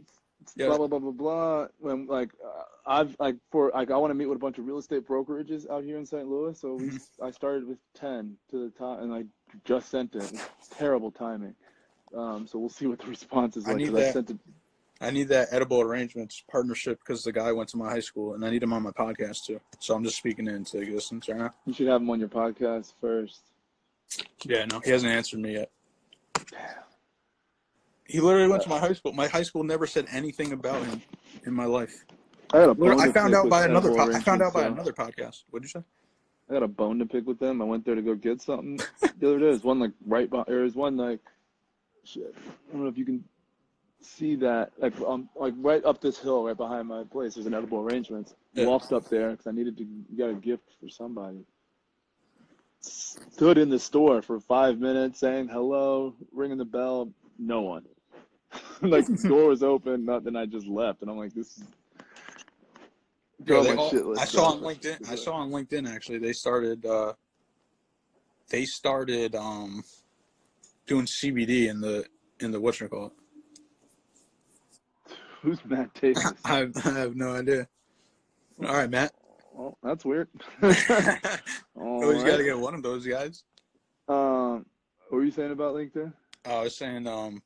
Yeah. blah blah blah blah blah. When like uh, I've like for like I want to meet with a bunch of real estate brokerages out here in St. Louis, so we Mhm. I started with ten to the top, and I just sent it. Terrible timing. Um, so we'll see what the response is I like. need I that. sent it. I need that edible arrangements partnership because the guy went to my high school, and I need him on my podcast too. So I'm just speaking into existence right now. You should have him on your podcast first. Yeah, no, he hasn't answered me yet. He literally went to my high school. My high school never said anything about him in my life. I got a bone I found out by another. Po- I found out by Arrangements, another podcast. What'd you say? I got a bone to pick with them. I went there to go get something the other day. There's one like right by. There's one like. Shit. I don't know if you can see that like um like right up this hill right behind my place. There's an edible arrangements. Yeah. Walked up there because I needed to get a gift for somebody. Stood in the store for five minutes saying hello, ringing the bell. No one. like the door was open, nothing. I just left, and I'm like, this is. Yo, Go they on my all- I saw on. LinkedIn. I saw on LinkedIn actually. They started. uh They started um doing CBD in the in the what's it called? Who's Matt Davis? I, I have no idea. All right, Matt. Well, that's weird. Always got to get one of those guys. Um, what were you saying about LinkedIn? I was saying, um,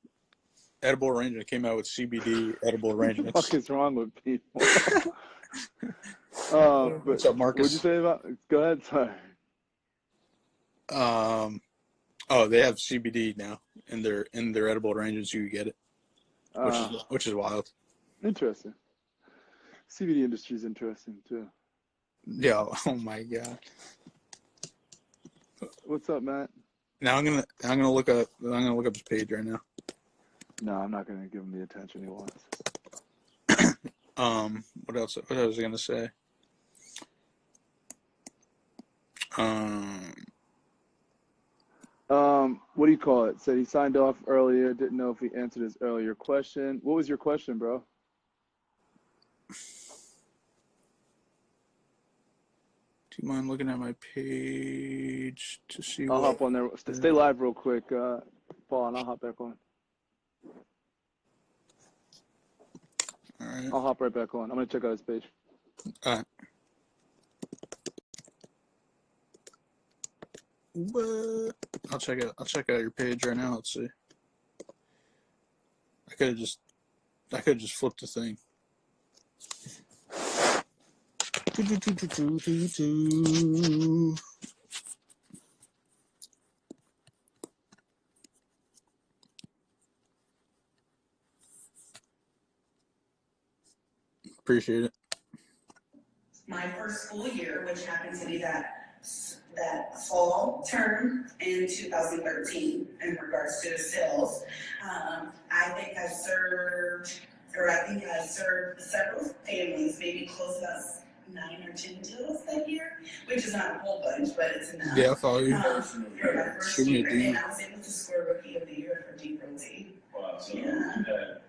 edible arrangement came out with CBD edible What the arrangements. fuck is wrong with people? uh, but What's up, Marcus? what'd you say about? Go ahead. Sorry. Um, oh, they have CBD now in their in their edible arrangements. You get it, which Uh, is which is wild. interesting. CBD industry is interesting too. Yeah. Oh my god. What's up, Matt? Now I'm gonna I'm gonna look up I'm gonna look up his page right now. No, I'm not gonna give him the attention he wants. Um, what else? What else was I gonna say? Um, Um, what do you call it? Said he signed off earlier. Didn't know if he answered his earlier question. What was your question, bro? do you mind looking at my page to see I'll what? hop on there. Stay stay live real quick, uh, Paul, and I'll hop back on. All right. I'll hop right back on. I'm gonna check out his page. All right. What? I'll check out. I'll check out your page right now. Let's see. I could have just. I could have just flipped the thing. Appreciate it. my first school year, which happened to be that that fall term in 2013 in regards to sales. Um, I think I served, or I think I served several families, maybe close about nine or ten deals that year, which is not a whole bunch, but it's enough. Yeah, I follow you. Um, for my first Shoot year, and I was able to score rookie of the year for Deep Rosie. Wow, so you Yeah. had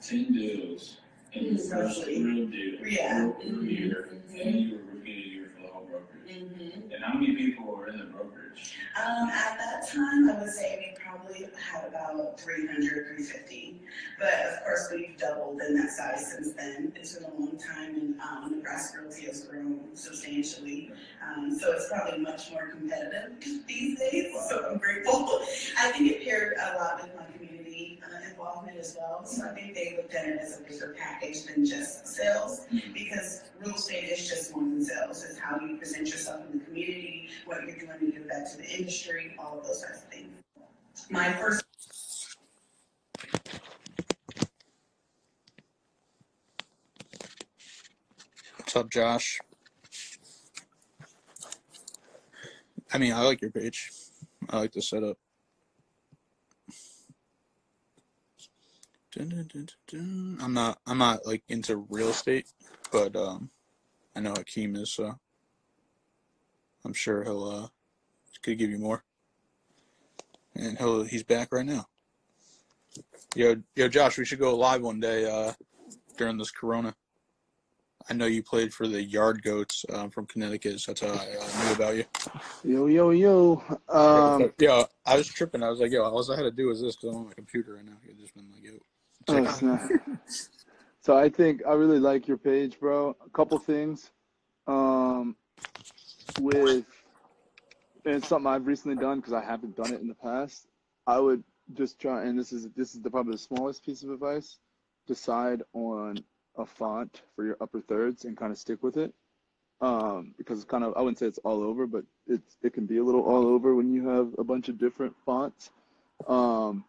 ten deals in your Mm, first roughly. real deal. Yeah. real year, and you were rookie of the year for the whole brokerage. Mm-hmm. And how many people were in the brokerage? Um, at that time, I would say we probably had about 300, 350. But of course, we've doubled in that size since then. It's been a long time and, um, Nebraska Realty has grown substantially. Um, so it's probably much more competitive these days, so I'm grateful. I think it paired a lot with my community involvement as well. So I think they looked at it as a bigger package than just sales because real estate is just more than sales. It's how you present yourself in the community, what you're doing to give back to the industry, all of those types of things. My first What's up, Josh? I mean, I like your page. I like the setup. I'm not. I'm not like into real estate, but um, I know Akeem is. So I'm sure he'll uh, could give you more. And he'll he's back right now. Yo, yo, Josh, we should go live one day uh, during this Corona. I know you played for the Yard Goats um, from Connecticut. So that's how I uh, knew about you. Yo, yo, yo. Um, yeah, I was tripping. I was like, yo, all I had to do was this because I'm on my computer right now. I've just been like, yo. Oh, check snap. so I think I really like your page, bro. A couple things. Um, with, and it's something I've recently done because I haven't done it in the past. I would just try, and this is this is the, probably the smallest piece of advice. Decide on a font for your upper thirds and kind of stick with it. Um, because it's kind of I wouldn't say it's all over, but it's it can be a little all over when you have a bunch of different fonts. Um,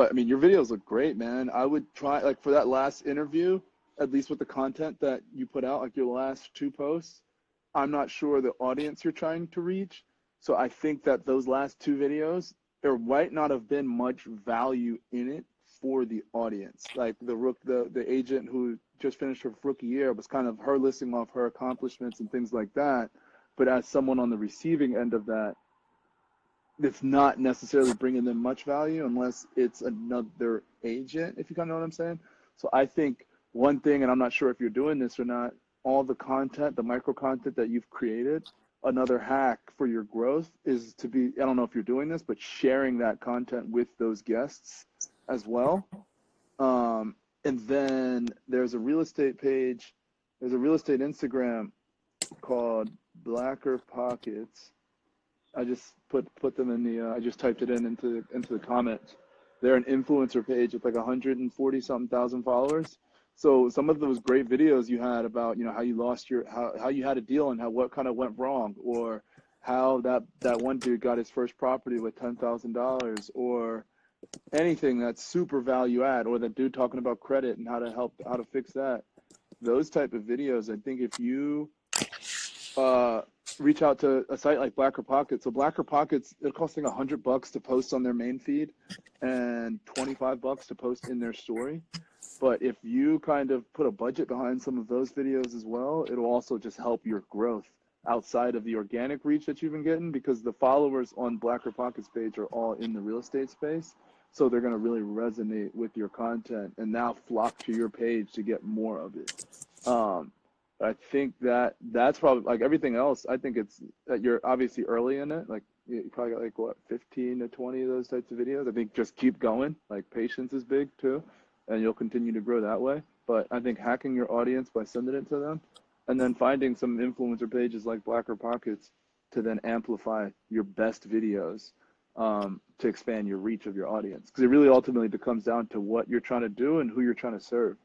but I mean, your videos look great, man. I would try like for that last interview, at least with the content that you put out, like your last two posts. I'm not sure the audience you're trying to reach, so I think that those last two videos there might not have been much value in it for the audience. Like the rook, the the agent who just finished her rookie year was kind of her listing off her accomplishments and things like that. But as someone on the receiving end of that, it's not necessarily bringing them much value unless it's another agent, if you kind of know what I'm saying. So I think one thing, and I'm not sure if you're doing this or not, all the content, the micro content that you've created, another hack for your growth is to be, I don't know if you're doing this, but sharing that content with those guests as well. Um, and then there's a real estate page, there's a real estate Instagram called Blacker Pockets. I just put put them in the. Uh, I just typed it in into into the comments. They're an influencer page with like 140 something thousand followers. So some of those great videos you had about you know how you lost your how how you had a deal and how what kind of went wrong, or how that that one dude got his first property with ten thousand dollars, or anything that's super value add, or that dude talking about credit and how to help how to fix that. Those type of videos, I think if you uh, reach out to a site like Blacker Pockets. So Blacker Pockets, they're costing hundred bucks to post on their main feed and 25 bucks to post in their story. But if you kind of put a budget behind some of those videos as well, it'll also just help your growth outside of the organic reach that you've been getting because the followers on Blacker Pockets page are all in the real estate space. So they're going to really resonate with your content and now flock to your page to get more of it. Um, I think that that's probably like everything else. I think it's that you're obviously early in it. Like you probably got like what 15 to 20 of those types of videos. I think just keep going. Like patience is big too, and you'll continue to grow that way. But I think hacking your audience by sending it to them, and then finding some influencer pages like Blacker Pockets to then amplify your best videos um, to expand your reach of your audience. Because it really ultimately comes down to what you're trying to do and who you're trying to serve.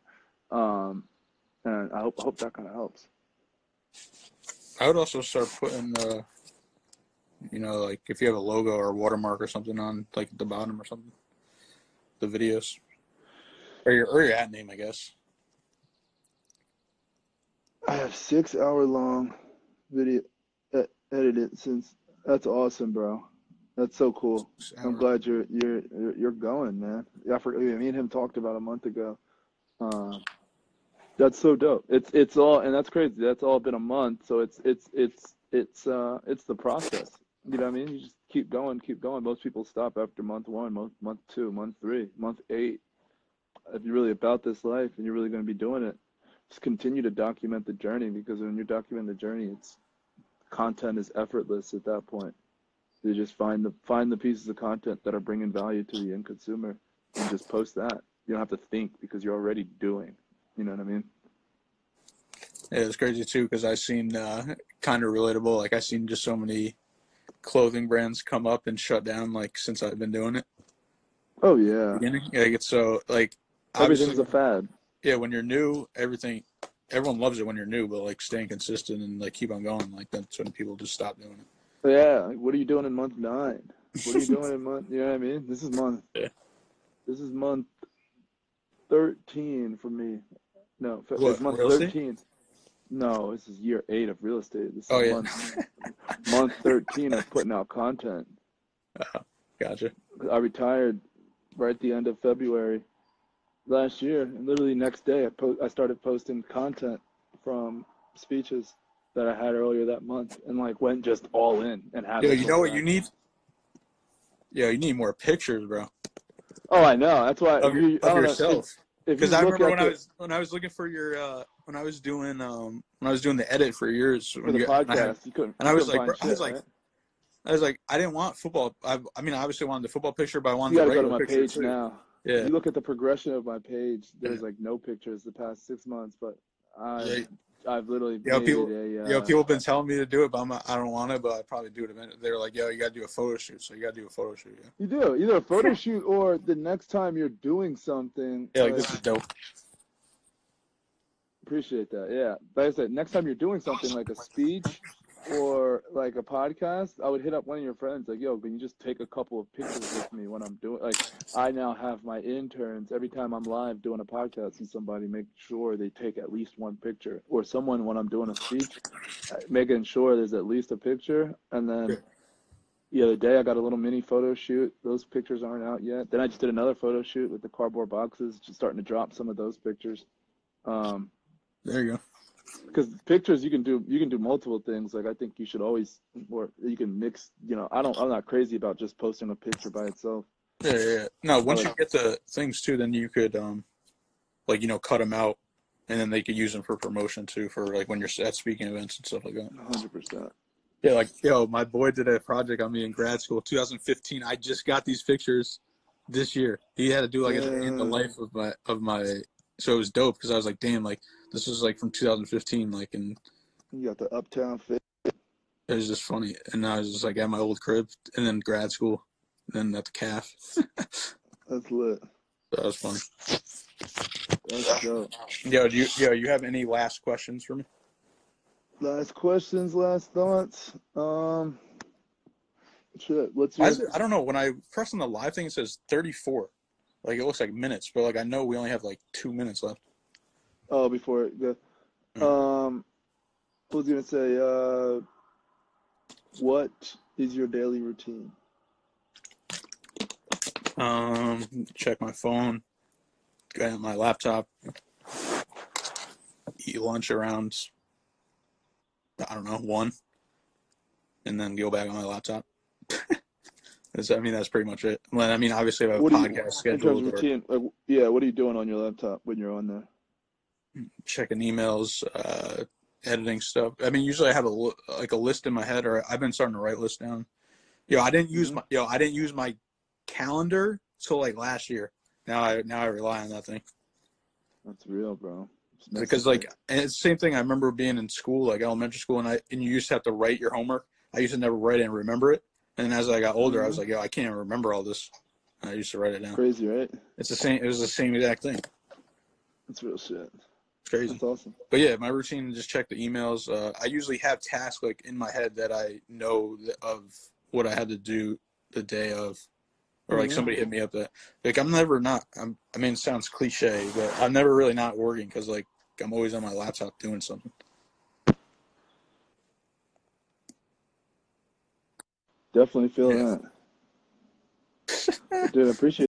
Um, and I hope I hope that kind of helps. I would also start putting, uh, you know, like if you have a logo or a watermark or something on, like at the bottom or something, the videos, or your or your ad name, I guess. I have six hour long video edited since. That's awesome, bro. That's so cool. I'm glad you're you're you're you're going, man. Yeah, I forgot. Me and him talked about a month ago. Uh, that's so dope. It's it's all and that's crazy. That's all been a month. So it's it's it's it's uh it's the process. You know what I mean? You just keep going, keep going. Most people stop after month one, month month two, month three, month eight. If you're really about this life and you're really going to be doing it, just continue to document the journey because when you're documenting the journey, it's content is effortless at that point. You just find the find the pieces of content that are bringing value to the end consumer and just post that. You don't have to think because you're already doing. You know what I mean? Yeah, it's crazy too because I seen uh, kind of relatable. Like I seen just so many clothing brands come up and shut down. Like since I've been doing it, Oh yeah. beginning. Like it's so like Everything's a fad. yeah. When you're new, everything everyone loves it when you're new, but like staying consistent and like keep on going, like that's when people just stop doing it. Yeah. Like, what are you doing in month nine? What are you doing in month? You know what I mean? This is month. Yeah. This is month thirteen for me. No, What, it's month thirteen. No, this is year eight of real estate. This is Oh, yeah. month month thirteen of putting out content. Uh-huh. Gotcha. I retired right at the end of February last year, and literally next day I po- I started posting content from speeches that I had earlier that month, and like went just all in and had. Yo, you know what you need? Yeah, you need more pictures, bro, Oh, I know. That's why. of, your, you- of oh, know, yourself. If- if you Because I remember when I was when I was looking for your uh, when I was doing um when I was doing the edit for yours for the you, when I, podcast, had- you couldn't. and I was like, bro, I was like, right? I was like, I didn't want football. I, I mean, I obviously wanted the football picture, but I wanted you the gotta go to my picture page too. now. Yeah, You look at the progression of my page. There's like no pictures the past six months, but I, Yeah. I've literally Yo, people- a. Uh, yo, people have been telling me to do it, but I'm not, I don't want to. But I probably do it eventually. They're like, yo, you got to do a photo shoot, so you got to do a photo shoot. Yeah, You do either a photo shoot or the next time you're doing something. yeah, like like- this is dope. Appreciate that. Yeah. Like I said, next time you're doing something like a speech or like a podcast, I would hit up one of your friends like, yo, can you just take a couple of pictures with me when I'm doing like I now have my interns every time I'm live doing a podcast and somebody make sure they take at least one picture or someone when I'm doing a speech uh, making sure there's at least a picture and then the other day I got a little mini photo shoot. Those pictures aren't out yet. Then I just did another photo shoot with the cardboard boxes, just starting to drop some of those pictures. Um, There you go. Because pictures you can do you can do multiple things like i think you should always or you can mix you know i don't i'm not crazy about just posting a picture by itself Yeah, yeah, yeah. No, once you get the things too, then you could um, like you know, cut them out, and then they could use them for promotion too, for like when you're at speaking events and stuff like that. 100% Yeah, like yo, my boy did a project on me in grad school, 2015. I just got these pictures this year. He had to do like a day in the life of my of my. So it was dope because I was like, damn, like this was like from 2015, like, and you got the uptown fit it was just funny. And I was just like at my old crib, and then grad school, and then at the calf. that's lit that was funny. that's dope Yo, do you yo, you have any last questions for me? last questions last thoughts um shit what's your is it, I don't know. When I press on the live thing, it says 34. Like it looks like minutes, but like I know we only have like two minutes left. oh before it go um I was gonna say uh what is your daily routine Um, check my phone, get on my laptop, eat lunch around I don't know one, and then go back on my laptop. I mean, that's pretty much it. I mean, obviously, I have a what you podcast in scheduled of or routine like, yeah what are you doing on your laptop when you're on there checking emails, uh, editing stuff. I mean, usually I have a like a list in my head, or I've been starting to write lists down. Yo, I didn't use Mhm. my yo, I didn't use my calendar till like last year. Now I now I rely on that thing. That's real, bro. Because like and it's the same thing i remember being in school like elementary school and i and you used to have to write your homework i used to never write it and remember it and as i got older i was like yo i can't remember all this i used to write it down crazy, right? it's the same it was the same exact thing That's real shit. it's crazy That's awesome. but yeah my routine is just check the emails uh, i usually have tasks like in my head that i know of what i had to do the day of or like Mhm. somebody hit me up that like i'm never not I'm, i mean it sounds cliche but i'm never really not working because like i'm always on my laptop doing something Definitely feel Yeah. that. Dude, I appreciate